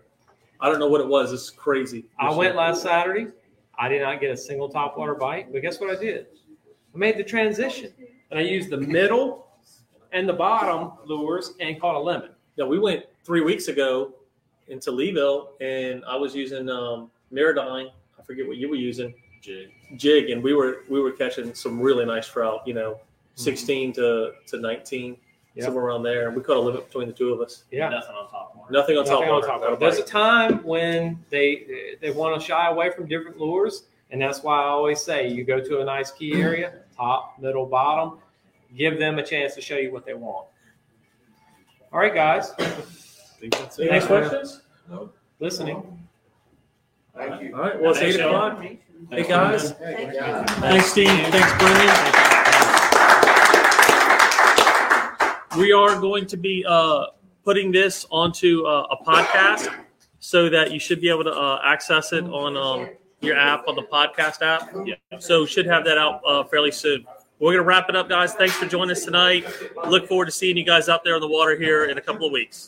I don't know what it was. It's crazy. I went last Saturday. I did not get a single top water bite, but guess what I did? I made the transition and I used the middle and the bottom lures and caught a lemon. No, we went three weeks ago into Leeville, and I was using um, MirrOdine. I forget what you were using, Jig. jig, and we were we were catching some really nice trout. You know, sixteen to to nineteen, Yeah. somewhere around there. We caught a limit between the two of us. Yeah. Nothing on top of Nothing on top Nothing on top water. There's a time when they they want to shy away from different lures, and that's why I always say you go to a nice key area, top, middle, bottom, give them a chance to show you what they want. All right, guys, I think that's it. Any questions? No. Listening. Thank you. All right. Well, it's Thanks, eight Sean. o'clock. Hey Thanks, guys. Hey, yeah. Thanks, Steve. Thanks, Brendan. We are going to be uh, putting this onto uh, a podcast so that you should be able to uh, access it on um, your app, on the podcast app. Yeah. So should have that out uh, fairly soon. We're going to wrap it up, guys. Thanks for joining us tonight. Look forward to seeing you guys out there on the water here in a couple of weeks.